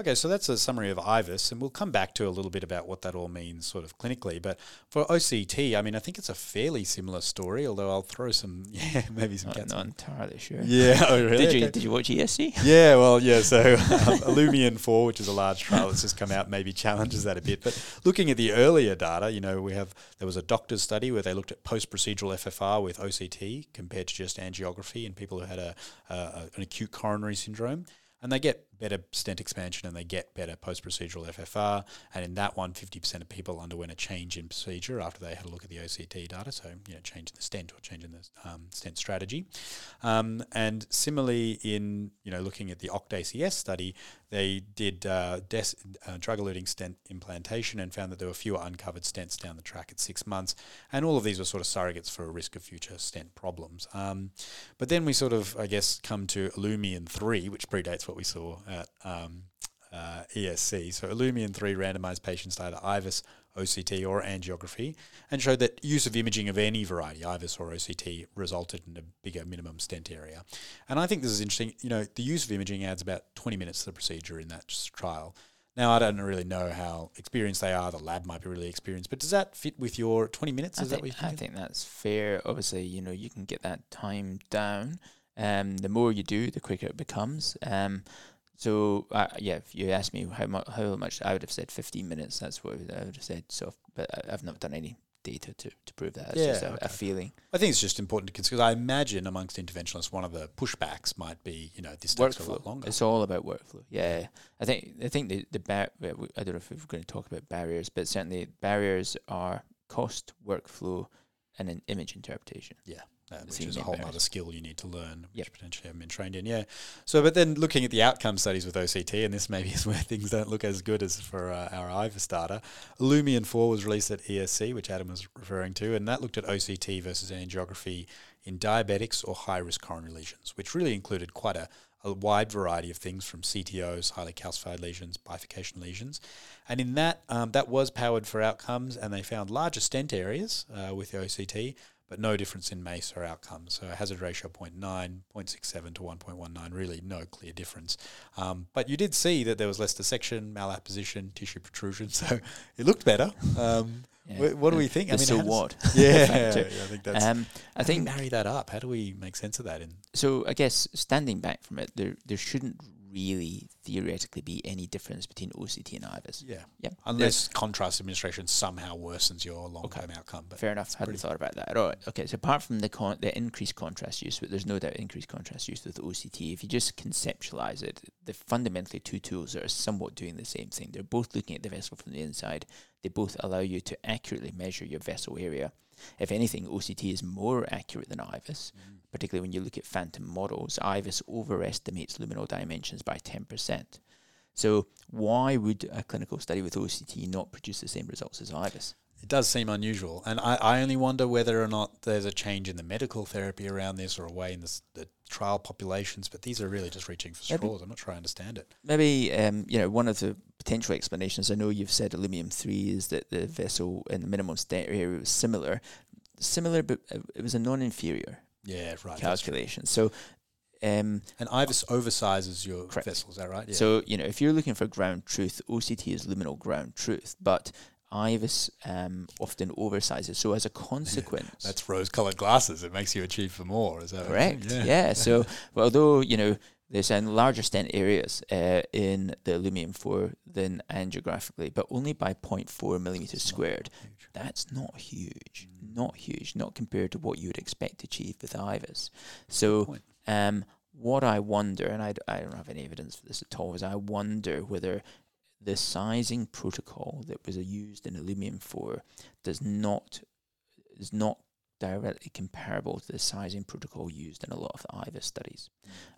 Okay, so that's a summary of IVUS, and we'll come back to a little bit about what that all means sort of clinically. But for OCT, I mean, I think it's a fairly similar story, although I'll throw some, yeah, maybe some not, not entirely sure. Yeah, oh, really? Did you, okay. did you watch ESC? Yeah, well, yeah, so um, ILUMIEN 4, which is a large trial that's just come out, maybe challenges that a bit. But looking at the earlier data, you know, we have, there was a DOCTORS study where they looked at post-procedural FFR with OCT compared to just angiography in people who had a, a an acute coronary syndrome and they get better stent expansion and they get better post procedural FFR. And in that one, 50% of people underwent a change in procedure after they had a look at the OCT data. So, you know, changing the stent or changing the um, stent strategy. Um, and similarly, in, you know, looking at the OCT-ACS study, they did uh, des- uh, drug eluting stent implantation and found that there were fewer uncovered stents down the track at six months. And all of these were sort of surrogates for a risk of future stent problems. Um, but then we sort of, I guess, come to ILUMIEN 3, which predates what we saw at um, uh, ESC. So ILUMIEN 3 randomized patients to either IVUS, OCT, or angiography, and showed that use of imaging of any variety, IVUS or OCT, resulted in a bigger minimum stent area. And I think this is interesting. You know, the use of imaging adds about 20 minutes to the procedure in that trial. Now, I don't really know how experienced they are. The lab might be really experienced, but does that fit with your 20 minutes? I is think, that what you I think that's fair. Obviously, you know, you can get that time down. Um, the more you do, the quicker it becomes. Um, so uh, yeah, if you asked me how much, how much I would have said 15 minutes. That's what I would have said. So, but I've not done any data to, to prove that. It's Yeah, just a, okay. a feeling. I think it's just important to consider. I imagine amongst interventionalists, one of the pushbacks might be, you know, this takes a lot longer. It's all about workflow. Yeah, I think I think the the bar- I don't know if we're going to talk about barriers, but certainly barriers are cost, workflow, and an image interpretation. Uh, which is a whole other skill you need to learn, which Yep. potentially haven't been trained in. Yeah. So, but then looking at the outcome studies with OCT, and this maybe is where things don't look as good as for uh, our IVUS starter. Lumion 4 was released at ESC, which Adam was referring to, and that looked at OCT versus angiography in diabetics or high risk coronary lesions, which really included quite a, a wide variety of things from CTOs, highly calcified lesions, bifurcation lesions. And in that, um, that was powered for outcomes, and they found larger stent areas uh, with the OCT, but no difference in MACE or outcomes. So a hazard ratio of 0.9, 0.67 to 1.19, really no clear difference. Um, but you did see that there was less dissection, malapposition, tissue protrusion, so it looked better. Um, Yeah. wh- what do we think? the so how does- what? Yeah, yeah, I think that's. Um, I how do we think marry that up. How do we make sense of that? In so. I guess standing back from it, there there shouldn't really theoretically be any difference between OCT and IVUS. yeah, Yeah, unless contrast administration somehow worsens your long-term outcome. But Fair enough. I Hadn't thought about that at all. Okay, so apart from the con- the increased contrast use, but there's no doubt increased contrast use with OCT. If you just conceptualize it, they're fundamentally two tools that are somewhat doing the same thing. They're both looking at the vessel from the inside. They both allow you to accurately measure your vessel area. If anything, OCT is more accurate than IVUS, mm. particularly when you look at phantom models. IVUS overestimates luminal dimensions by 10%. So why would a clinical study with OCT not produce the same results as IVUS? It does seem unusual, and I, I only wonder whether or not there's a change in the medical therapy around this, or a way in the, s- the trial populations. But these are really just reaching for Maybe- straws. I'm not sure I understand it. Maybe um, you know one of the potential explanations. I know you've said ILUMIEN three is that the vessel in the minimum stent area was similar, similar, but it was a non-inferior Yeah, right. calculation. So, um, And IVUS oversizes your Correct. vessel. Is that right? Yeah. so you know if you're looking for ground truth, OCT is luminal ground truth, but IVUS um, often oversizes. So as a consequence, that's rose-colored glasses. It makes you achieve for more. Is that Correct. Right? Yeah. So, well, although you know there's um, larger stent areas uh, in the Lumium 4 than angiographically, but only by 0.4 millimeters not squared. huge. That's not huge. Mm. Not huge. Not compared to what you would expect to achieve with IVUS. So, um, what I wonder, and I, d- I don't have any evidence for this at all, is I wonder whether the sizing protocol that was used in ILUMIEN 4 does not is not directly comparable to the sizing protocol used in a lot of the IVUS studies.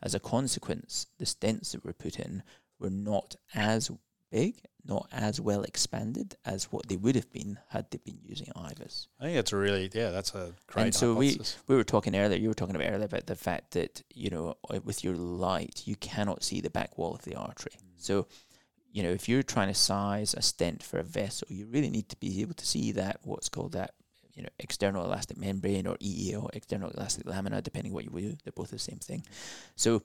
As a consequence, the stents that were put in were not as big, not as well expanded as what they would have been had they been using IVUS. I think that's a really yeah. That's a great And so we- hypothesis. We were talking earlier, you were talking about earlier about the fact that, you know, uh, with your light, you cannot see the back wall of the artery. So, you know, if you're trying to size a stent for a vessel, you really need to be able to see that, what's called that, you know, external elastic membrane or EEL, external elastic lamina, depending what you do. They're both the same thing. So,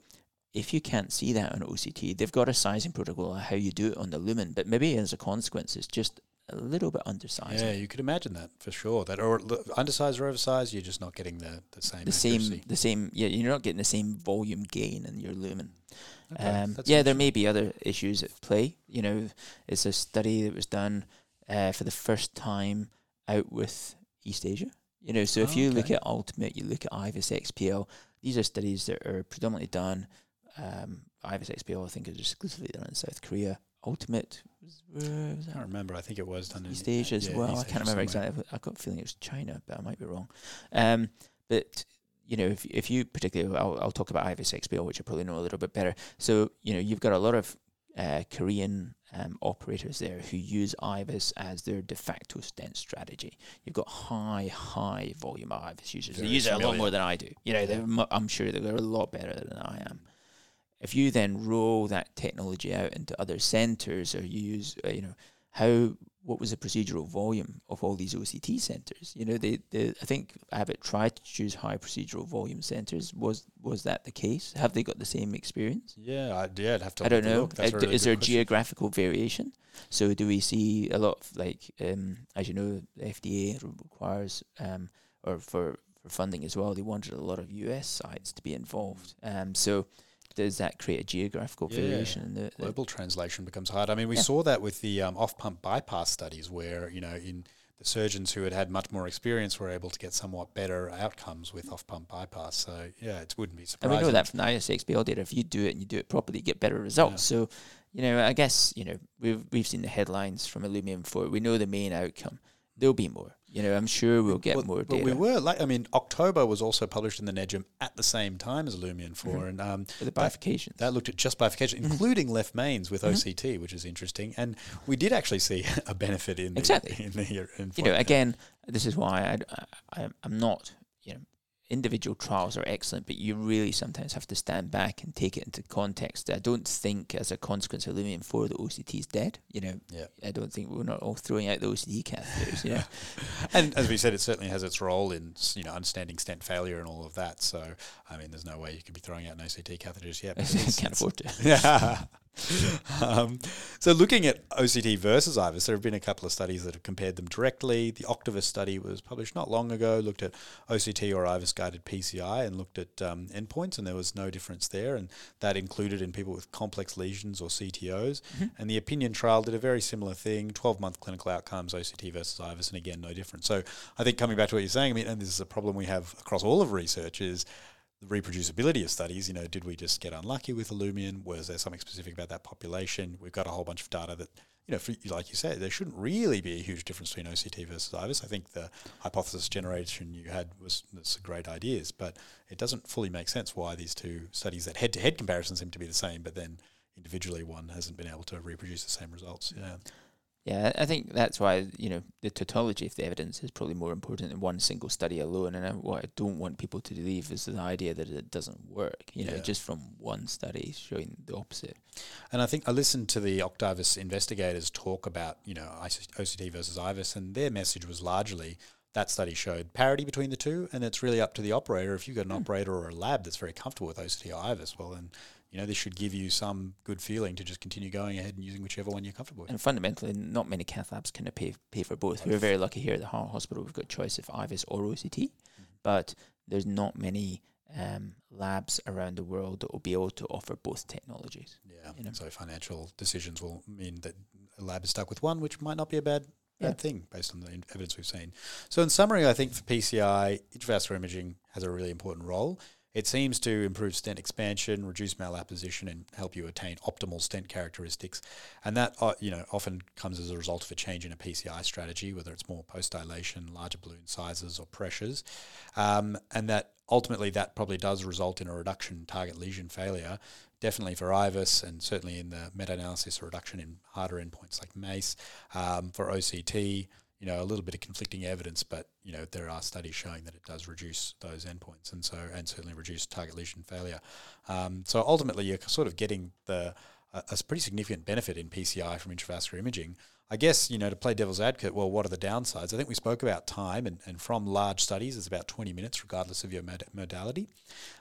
if you can't see that on OCT, they've got a sizing protocol on how you do it on the lumen, but maybe as a consequence, it's just a little bit undersized. Yeah, you could imagine that for sure. That or undersized or oversized, you're just not getting the the same. the same, the same. Yeah, you're not getting the same volume gain in your lumen. Okay, Um, yeah, there may be other issues at play. You know, it's a study that was done uh, for the first time out with East Asia. You know, so if Oh, you look at Ultimate, you look at IVUS XPL. These are studies that are predominantly done. Um, IVUS XPL, I think, is exclusively done in South Korea. Ultimate was, where was I can't remember. I think it was done in East Asia as yeah, well. East I can't Asia remember somewhere. exactly. I've got a feeling it was China, but I might be wrong. Um, but you know, if if you particularly, I'll, I'll talk about IVUS XPL, which I probably know a little bit better. So you know, you've got a lot of uh, Korean um, operators there who use IVUS as their de facto stent strategy. You've got high, high volume IVUS users. Very they use it a lot more than I do. You know, they're, I'm sure they're a lot better than I am. If you then roll that technology out into other centers, or you use, uh, you know, how what was the procedural volume of all these OCT centers? You know, they, they I think Abbott tried to choose high procedural volume centers. Was was that the case? Have they got the same experience? Yeah, I, yeah, I'd have to. I don't know. Uh, really is there question. geographical variation? So do we see a lot of like, um, as you know, the FDA requires, um, or for for funding as well, they wanted a lot of US sites to be involved. Um, so does that create a geographical Yeah. variation in the, the global translation becomes hard. I mean, we Yeah. saw that with the um, off-pump bypass studies, where you know in the surgeons who had had much more experience were able to get somewhat better outcomes with off pump bypass. So yeah, it wouldn't be surprising. And we know that from the IVUS XPL data. If you do it and you do it properly, you get better results. So, you know, I guess you know we've we've seen the headlines from ILUMIEN for we know the main outcome. There'll be more. You know, I'm sure we'll get well, more But data. we were like, I mean, October was also published in the NEJM at the same time as ILUMIEN 4 Mhm. and um, the that- bifurcations. That looked at just bifurcation, Mhm. including left mains with Mhm. OCT, which is interesting. And we did actually see a benefit in the, Exactly. in the in you know, again, this is why I, I, I'm not, you know, individual trials are excellent, but you really sometimes have to stand back and take it into context. I don't think, as a consequence of Lumion 4, the OCT is dead. You know, Yeah. I don't think we're not all throwing out the OCT catheters. You know, and as we said, it certainly has its role in you know understanding stent failure and all of that. So I mean, there's no way you could be throwing out an OCT catheter just yet. Can't afford to. Yeah. um, so looking at OCT versus IVUS, there have been a couple of studies that have compared them directly. The OCTIVUS study was published not long ago, looked at OCT or IVUS guided PCI and looked at um, endpoints, and there was no difference there. And that included in people with complex lesions or CTOs. Mhm. And the opinion trial did a very similar thing 12 month clinical outcomes, OCT versus IVUS, and again, no difference. So I think coming back to what you're saying, I mean, and this is a problem we have across all of research is the reproducibility of studies. You know, did we just get unlucky with ILUMIEN? Was there something specific about that population? We've got a whole bunch of data that, you know, for, like you said, there shouldn't really be a huge difference between OCT versus IVUS. I think the hypothesis generation you had was, some great ideas, but it doesn't fully make sense why these two studies that head to head comparison seem to be the same, but then individually one hasn't been able to reproduce the same results. Yeah. Yeah, I think that's why you know the tautology of the evidence is probably more important than one single study alone. And I, what I don't want people to believe is the idea that it doesn't work. You know, Yeah. just from one study showing the opposite. And I think I listened to the OCTIVUS investigators talk about, you know, OCT versus IVUS, and their message was largely that study showed parity between the two, and it's really up to the operator. If you've got an Hmm. operator or a lab that's very comfortable with OCT or IVUS, well, then, you know, this should give you some good feeling to just continue going ahead and using whichever one you're comfortable with. And fundamentally, not many cath labs can pay pay for both. We're very lucky here at the Heart Hospital. We've got choice of IVUS or OCT, but there's not many um, labs around the world that will be able to offer both technologies. Yeah. you know. So financial decisions will mean that a lab is stuck with one, which might not be a bad bad Yeah. thing based on the evidence we've seen. So in summary, I think for PCI, intravascular imaging has a really important role. It seems to improve stent expansion, reduce malapposition, and help you attain optimal stent characteristics. And that, uh, you know, often comes as a result of a change in a PCI strategy, whether it's more post dilation, larger balloon sizes, or pressures. Um, and that ultimately that probably does result in a reduction in target lesion failure definitely for IVUS and certainly in the meta-analysis, a reduction in harder endpoints like MACE. Um, for OCT, you know, a little bit of conflicting evidence, but you know, there are studies showing that it does reduce those endpoints, and so and certainly reduce target lesion failure. Um, so ultimately, you're sort of getting the a, pretty significant benefit in PCI from intravascular imaging. I guess, you know, to play devil's advocate, well, what are the downsides? I think we spoke about time, and, and from large studies, it's about 20 minutes, regardless of your mod- modality.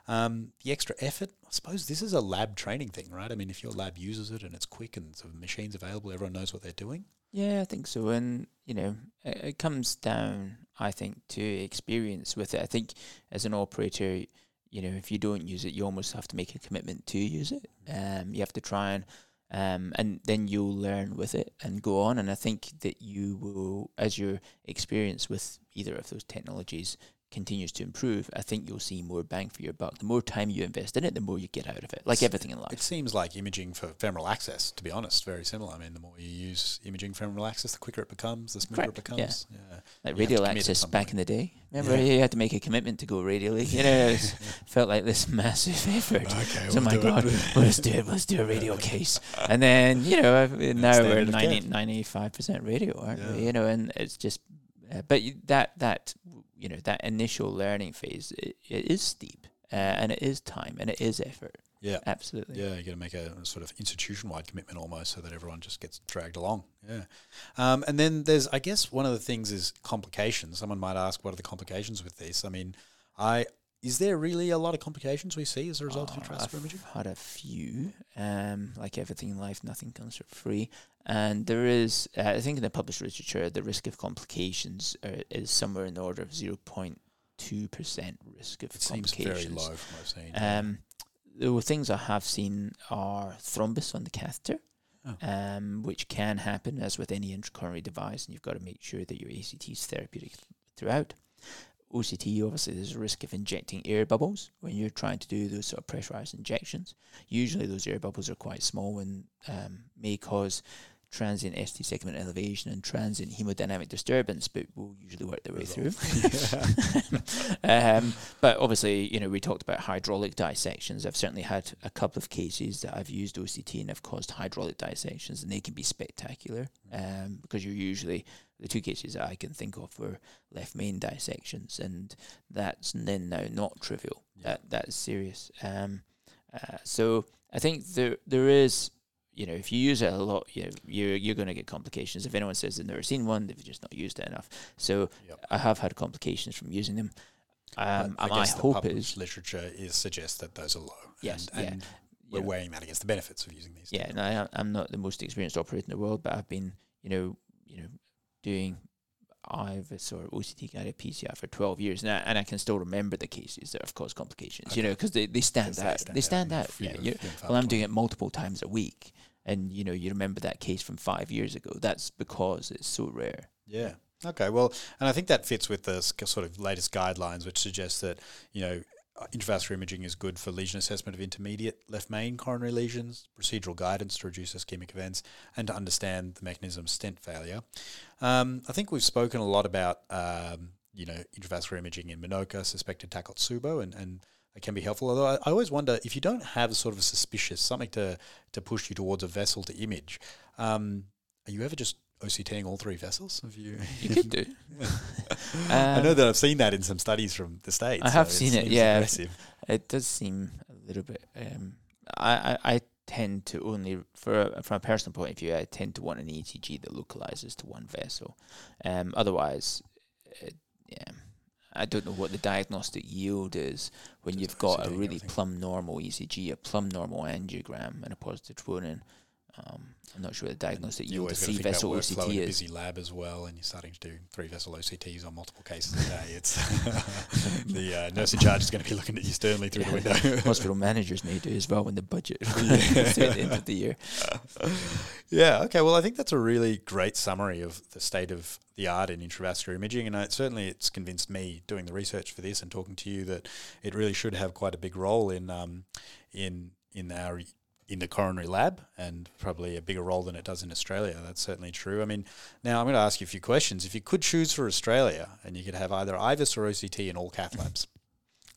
Um, the extra effort, I suppose this is a lab training thing, right? I mean, if your lab uses it and it's quick and the machine's available, everyone knows what they're doing. Yeah, I think so. And, you know, it, it comes down, I think, to experience with it. I think as an operator, you know, if you don't use it, you almost have to make a commitment to use it. Um, you have to try and, um, and then you'll learn with it and go on. And I think that you will, as your experience with either of those technologies continues to improve, I think you'll see more bang for your buck. The more time you invest in it, the more you get out of it, like It's- everything in life. It seems like imaging for femoral access, to be honest, very similar. I mean, the more you use imaging femoral access, the quicker it becomes, the smoother Correct, it becomes. Yeah. Like you radial access back in the day. Remember, Yeah. you had to make a commitment to go radially. You know, it felt like this massive effort. Okay, So my God, let's do it. Let's do a radio case, and then you know now we're standard of care. 95 percent radio, aren't we? You know, and it's just, uh, but that that you know that initial learning phase it, it is steep, uh, and it is time, and it is effort. Yeah. Absolutely. Yeah, you got to make a, sort of institution-wide commitment almost, so that everyone just gets dragged along. Yeah, um, and then there's, I guess, one of the things is complications. Someone might ask, what are the complications with this? I mean, I is there really a lot of complications we see as a result of Oh, intravascular I've imaging? had a few. Um, like everything in life, nothing comes for free. And there is, uh, I think, in the published literature, the risk of complications uh, is somewhere in the order of zero point two percent risk of It seems complications. very low from what I've seen. Um, the things I have seen are thrombus on the catheter. Oh. um, which can happen as with any intracoronary device, and you've got to make sure that your ACT is therapeutic th- throughout. OCT, obviously, there's a risk of injecting air bubbles when you're trying to do those sort of pressurized injections. Usually, those air bubbles are quite small and um, may cause transient ST segment elevation and transient hemodynamic disturbance, but we'll usually work their way through. um, but obviously, you know, we talked about hydraulic dissections. I've certainly had a couple of cases that I've used OCT and have caused hydraulic dissections, and they can be spectacular um, because you're usually the two cases that I can think of were left main dissections, and that's then now not trivial. Yeah. That that is serious. Um, uh, so I think there there is you know, if you use it a lot, you know, you're you're going to get complications. If anyone says they've never seen one, they've just not used it enough. So Yep. I have had complications from using them. Um, I my guess the hope published is, literature is suggests that those are low. Yes, and, yeah. and we're Yeah. weighing that against the benefits of using these. yeah, and I, am- I'm not the most experienced operator in the world, but I've been, you know, you know, doing IVUS or OCT guided PCI for 12 years, and I, and I can still remember the cases that have caused complications. You know, because they, they stand out. They stand out. few Yeah, of you, few well, I'm doing it multiple times a week, and you know, you remember that case from five years ago. That's because it's so rare. Yeah. Okay. Well, and I think that fits with the sort of latest guidelines, which suggest that you know uh, intravascular imaging is good for lesion assessment of intermediate left main coronary lesions, procedural guidance to reduce ischemic events, and to understand the mechanism of stent failure. Um, I think we've spoken a lot about um, you know intravascular imaging in MINOCA, suspected Takotsubo, and and it can be helpful. Although I, I always wonder if you don't have sort of a suspicious something to to push you towards a vessel to image. Um, are you ever just OCTing all three vessels? Have you? You could do. I know Um, that I've seen that in some studies from the states. I have so seen it, seems yeah. Aggressive. It does seem a little bit. Um, I, I I tend to only for a, from a personal point of view, I tend to want an ECG that localizes to one vessel. Um, otherwise, it, yeah, I don't know what the diagnostic yield is when you've got a really plumb normal ECG, a plumb normal angiogram, and a positive troponin. Um, I'm not sure the diagnostic You yield always of got to C vessel OCT is. busy lab as well, and you're starting to do three vessel OCTs on multiple cases a day. It's the uh, nurse in charge is going to be looking at you sternly through the window. Hospital managers need to as well when the budget to the end of the year. Yeah. Okay. Well, I think that's a really great summary of the state of the art in intravascular imaging, and it, certainly it's convinced me doing the research for this and talking to you that it really should have quite a big role in um, in in our in the coronary lab, and probably a bigger role than it does in Australia. That's certainly true. I mean, now I'm going to ask you a few questions. If you could choose for Australia, and you could have either IVUS or OCT in all cath labs.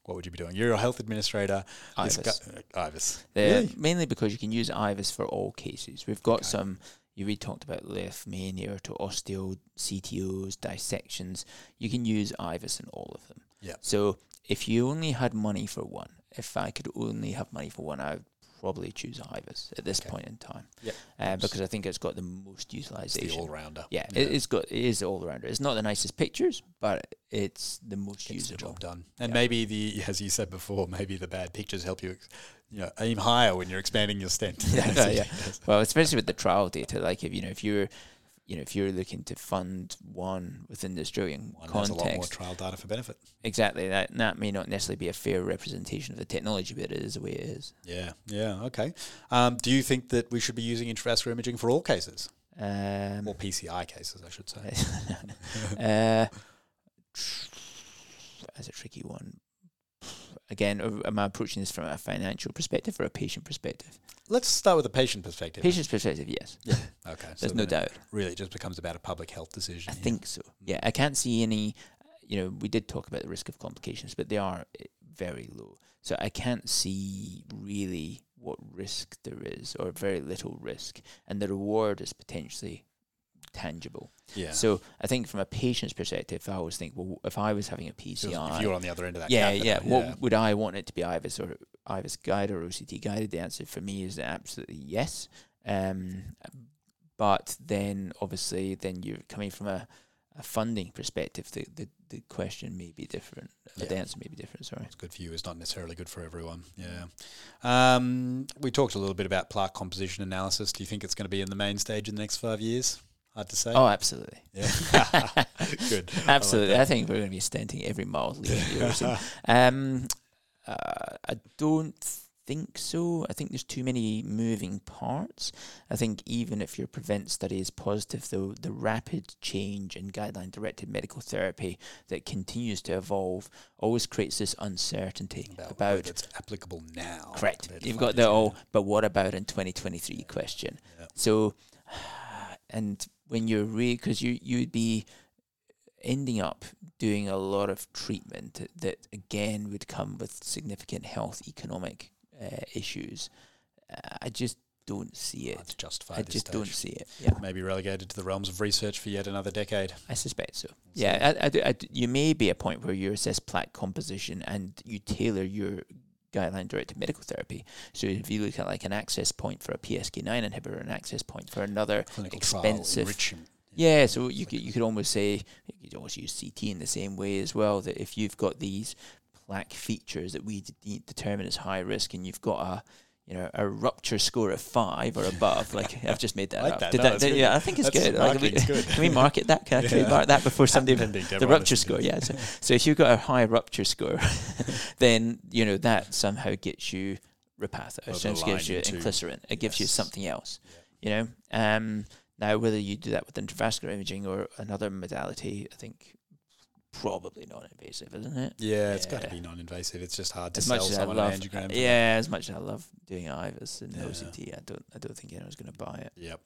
What would you be doing? You're a health administrator. IVUS. gu- IVUS. Really? Mainly because you can use IVUS for all cases. We've got Okay. some, you we talked about left main to ostial, CTOs, dissections. You can use IVUS in all of them. Yeah. So if you only had money for one, if I could only have money for one, I would probably choose IVUS at this Okay. point in time. Yep. Uh, because I think it's got the most It's the utilization. all rounder. yeah, It, it's got it is all rounder. It's not the nicest pictures, but it's the most gets the job done. And Yeah. maybe the, as you said before, maybe the bad pictures help you, you know, aim higher when you're expanding your stent. Yeah, yeah. Well, especially with the trial data, like if you know if you're, you know, if you're looking to fund one within the Australian One has a lot more context, trial data for benefit. exactly that that may not necessarily be a fair representation of the technology, but it is the way it is. Yeah, yeah, okay. Um, do you think that we should be using intravascular imaging for all cases, Um, or PCI cases, I should say? uh, that's a tricky one. Again, uh, am I approaching this from a financial perspective or a patient perspective? Let's start with the patient perspective. Patient's perspective, yes. Yeah. Okay, so There's no then it doubt. Really, it just becomes about a public health decision. I yeah. think so. Yeah, I can't see any. You know, we did talk about the risk of complications, but they are eh, very low. So I can't see really what risk there is, or very little risk, and the reward is potentially tangible. Yeah. So I think from a patient's perspective, I always think, well, if I was having a PCI, if you're on the other end of that, yeah, catheter, yeah, what would I want it to be IVUS or IVUS guided or OCT guided? The answer for me is absolutely yes. Um, but then obviously, then you're coming from a, a funding perspective. The, the the question may be different. uh, The answer may be different. Sorry. It's good for you. It's not necessarily good for everyone. Yeah. Um, we talked a little bit about plaque composition analysis. Do you think it's going to be in the main stage in the next five years? Hard to say. Oh, absolutely. Yeah. Good. Absolutely. I, that. think we're going to be stenting every mile leading to Europe soon. Um, uh, I don't think so. I think there's too many moving parts. I think even if your prevent study is positive, though, the rapid change in guideline directed medical therapy that continues to evolve always creates this uncertainty About, about, it's applicable now. correct. You've got the oh, but what about in 2023 question? Yeah. So, and when you're re, because you you'd be ending up doing a lot of treatment that again would come with significant health economic uh, issues. Uh, I just don't see it. It's justified. I just don't see it. Yeah, Maybe relegated to the realms of research for yet another decade. I suspect so. Yeah, I, I I you may be a point where you assess plaque composition and you tailor your guideline directed medical therapy. So if you look at like an access point for a PCSK9 inhibitor, an access point for another Clinical expensive. Yeah, so you could you could almost say you could almost use CT in the same way as well. That if you've got these plaque features that we de- determine as high risk, and you've got a you know a rupture score of five or above, like I've just made that Like up. that. Did No, that? did- yeah, I think it's good. Like, we- good. can we market that? Can Yeah. trademark that before somebody? The rupture score, yeah. So, so if you've got a high rupture score, then you know that somehow gets you Repatha, or gives you inclisiran. It gives you something else. Yeah. You know, um, now whether you do that with intravascular imaging or another modality, I think probably non-invasive, isn't it? Yeah, it's got to be non-invasive. It's just hard to As sell much as I someone love, an angiogram. for yeah, as much as I love doing IVUS and Yeah. OCT, I don't, I don't think anyone's going to buy it. Yep.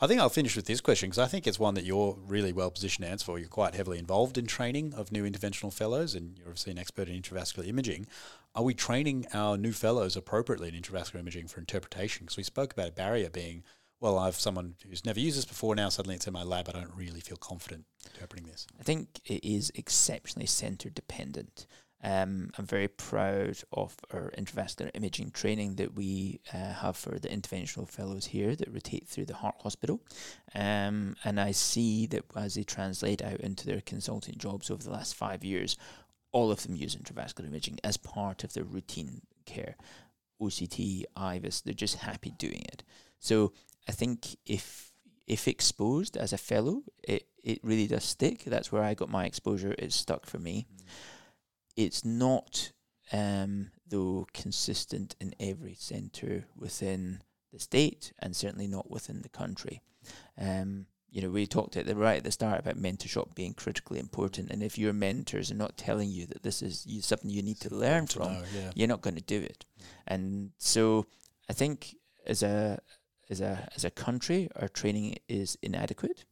I think I'll finish with this question because I think it's one that you're really well positioned to answer for. You're quite heavily involved in training of new interventional fellows and you're obviously an expert in intravascular imaging. Are we training our new fellows appropriately in intravascular imaging for interpretation? Because we spoke about a barrier being, well, I've someone who's never used this before, now suddenly it's in my lab, I don't really feel confident interpreting this. I think it is exceptionally centre dependent. Um, I'm very proud of our intravascular imaging training that we uh, have for the interventional fellows here that rotate through the Heart Hospital. Um, and I see that as they translate out into their consultant jobs over the last five years, all of them use intravascular imaging as part of their routine care. OCT, IVUS, they're just happy doing it. So I think if if exposed as a fellow, it, it really does stick. That's where I got my exposure. It stuck for me. It's not, um, though, consistent in every centre within the state and certainly not within the country. Um, you know, we talked at the right at the start about mentorship being critically important, and if your mentors are not telling you that this is you, something you need to learn To from, know, yeah. you're not going to do it. And so I think as a as a as a country, our training is inadequate,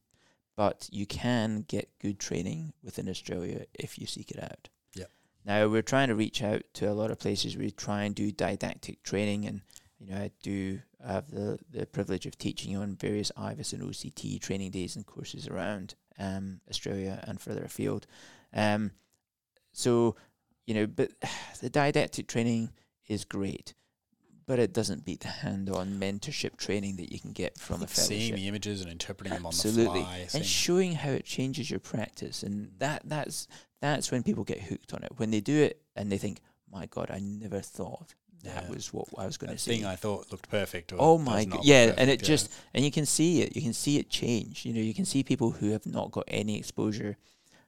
but you can get good training within Australia if you seek it out. Yep. Now we're trying to reach out to a lot of places. We try and do didactic training, and you know I do have the the privilege of teaching on various IVUS and OCT training days and courses around um, Australia and further afield. Um, so you know, but the didactic training is great, but it doesn't beat the hand-on mentorship training that you can get from a Seeing the images and interpreting them on Absolutely, the fly. and showing how it changes your practice, and that that's that's when people get hooked on it. When they do it and they think, "My God, I never thought that Yeah. was what I was going to say." thing I thought looked perfect. Oh my god! Yeah, and perfect, it just and you can see it. You can see it change. You know, you can see people who have not got any exposure,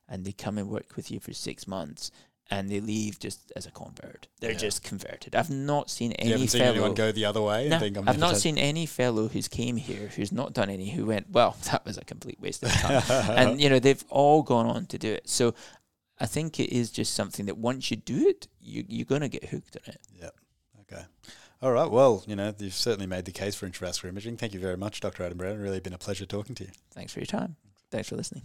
and they come and work with you for six months, and they leave just as a convert. They're Yeah. just converted. I've not seen You any haven't seen fellow. anyone go the other way No, and think I'm I've not seen any fellow who's came here who's not done any who went, well, that was a complete waste of time. and you know they've all gone on to do it. So I think it is just something that once you do it, you you're gonna get hooked on it. Yep. Okay. All right. Well, you know, you've certainly made the case for intravascular imaging. Thank you very much, Dr. Adam Brown. Really been a pleasure talking to you. Thanks for your time. Thanks for listening.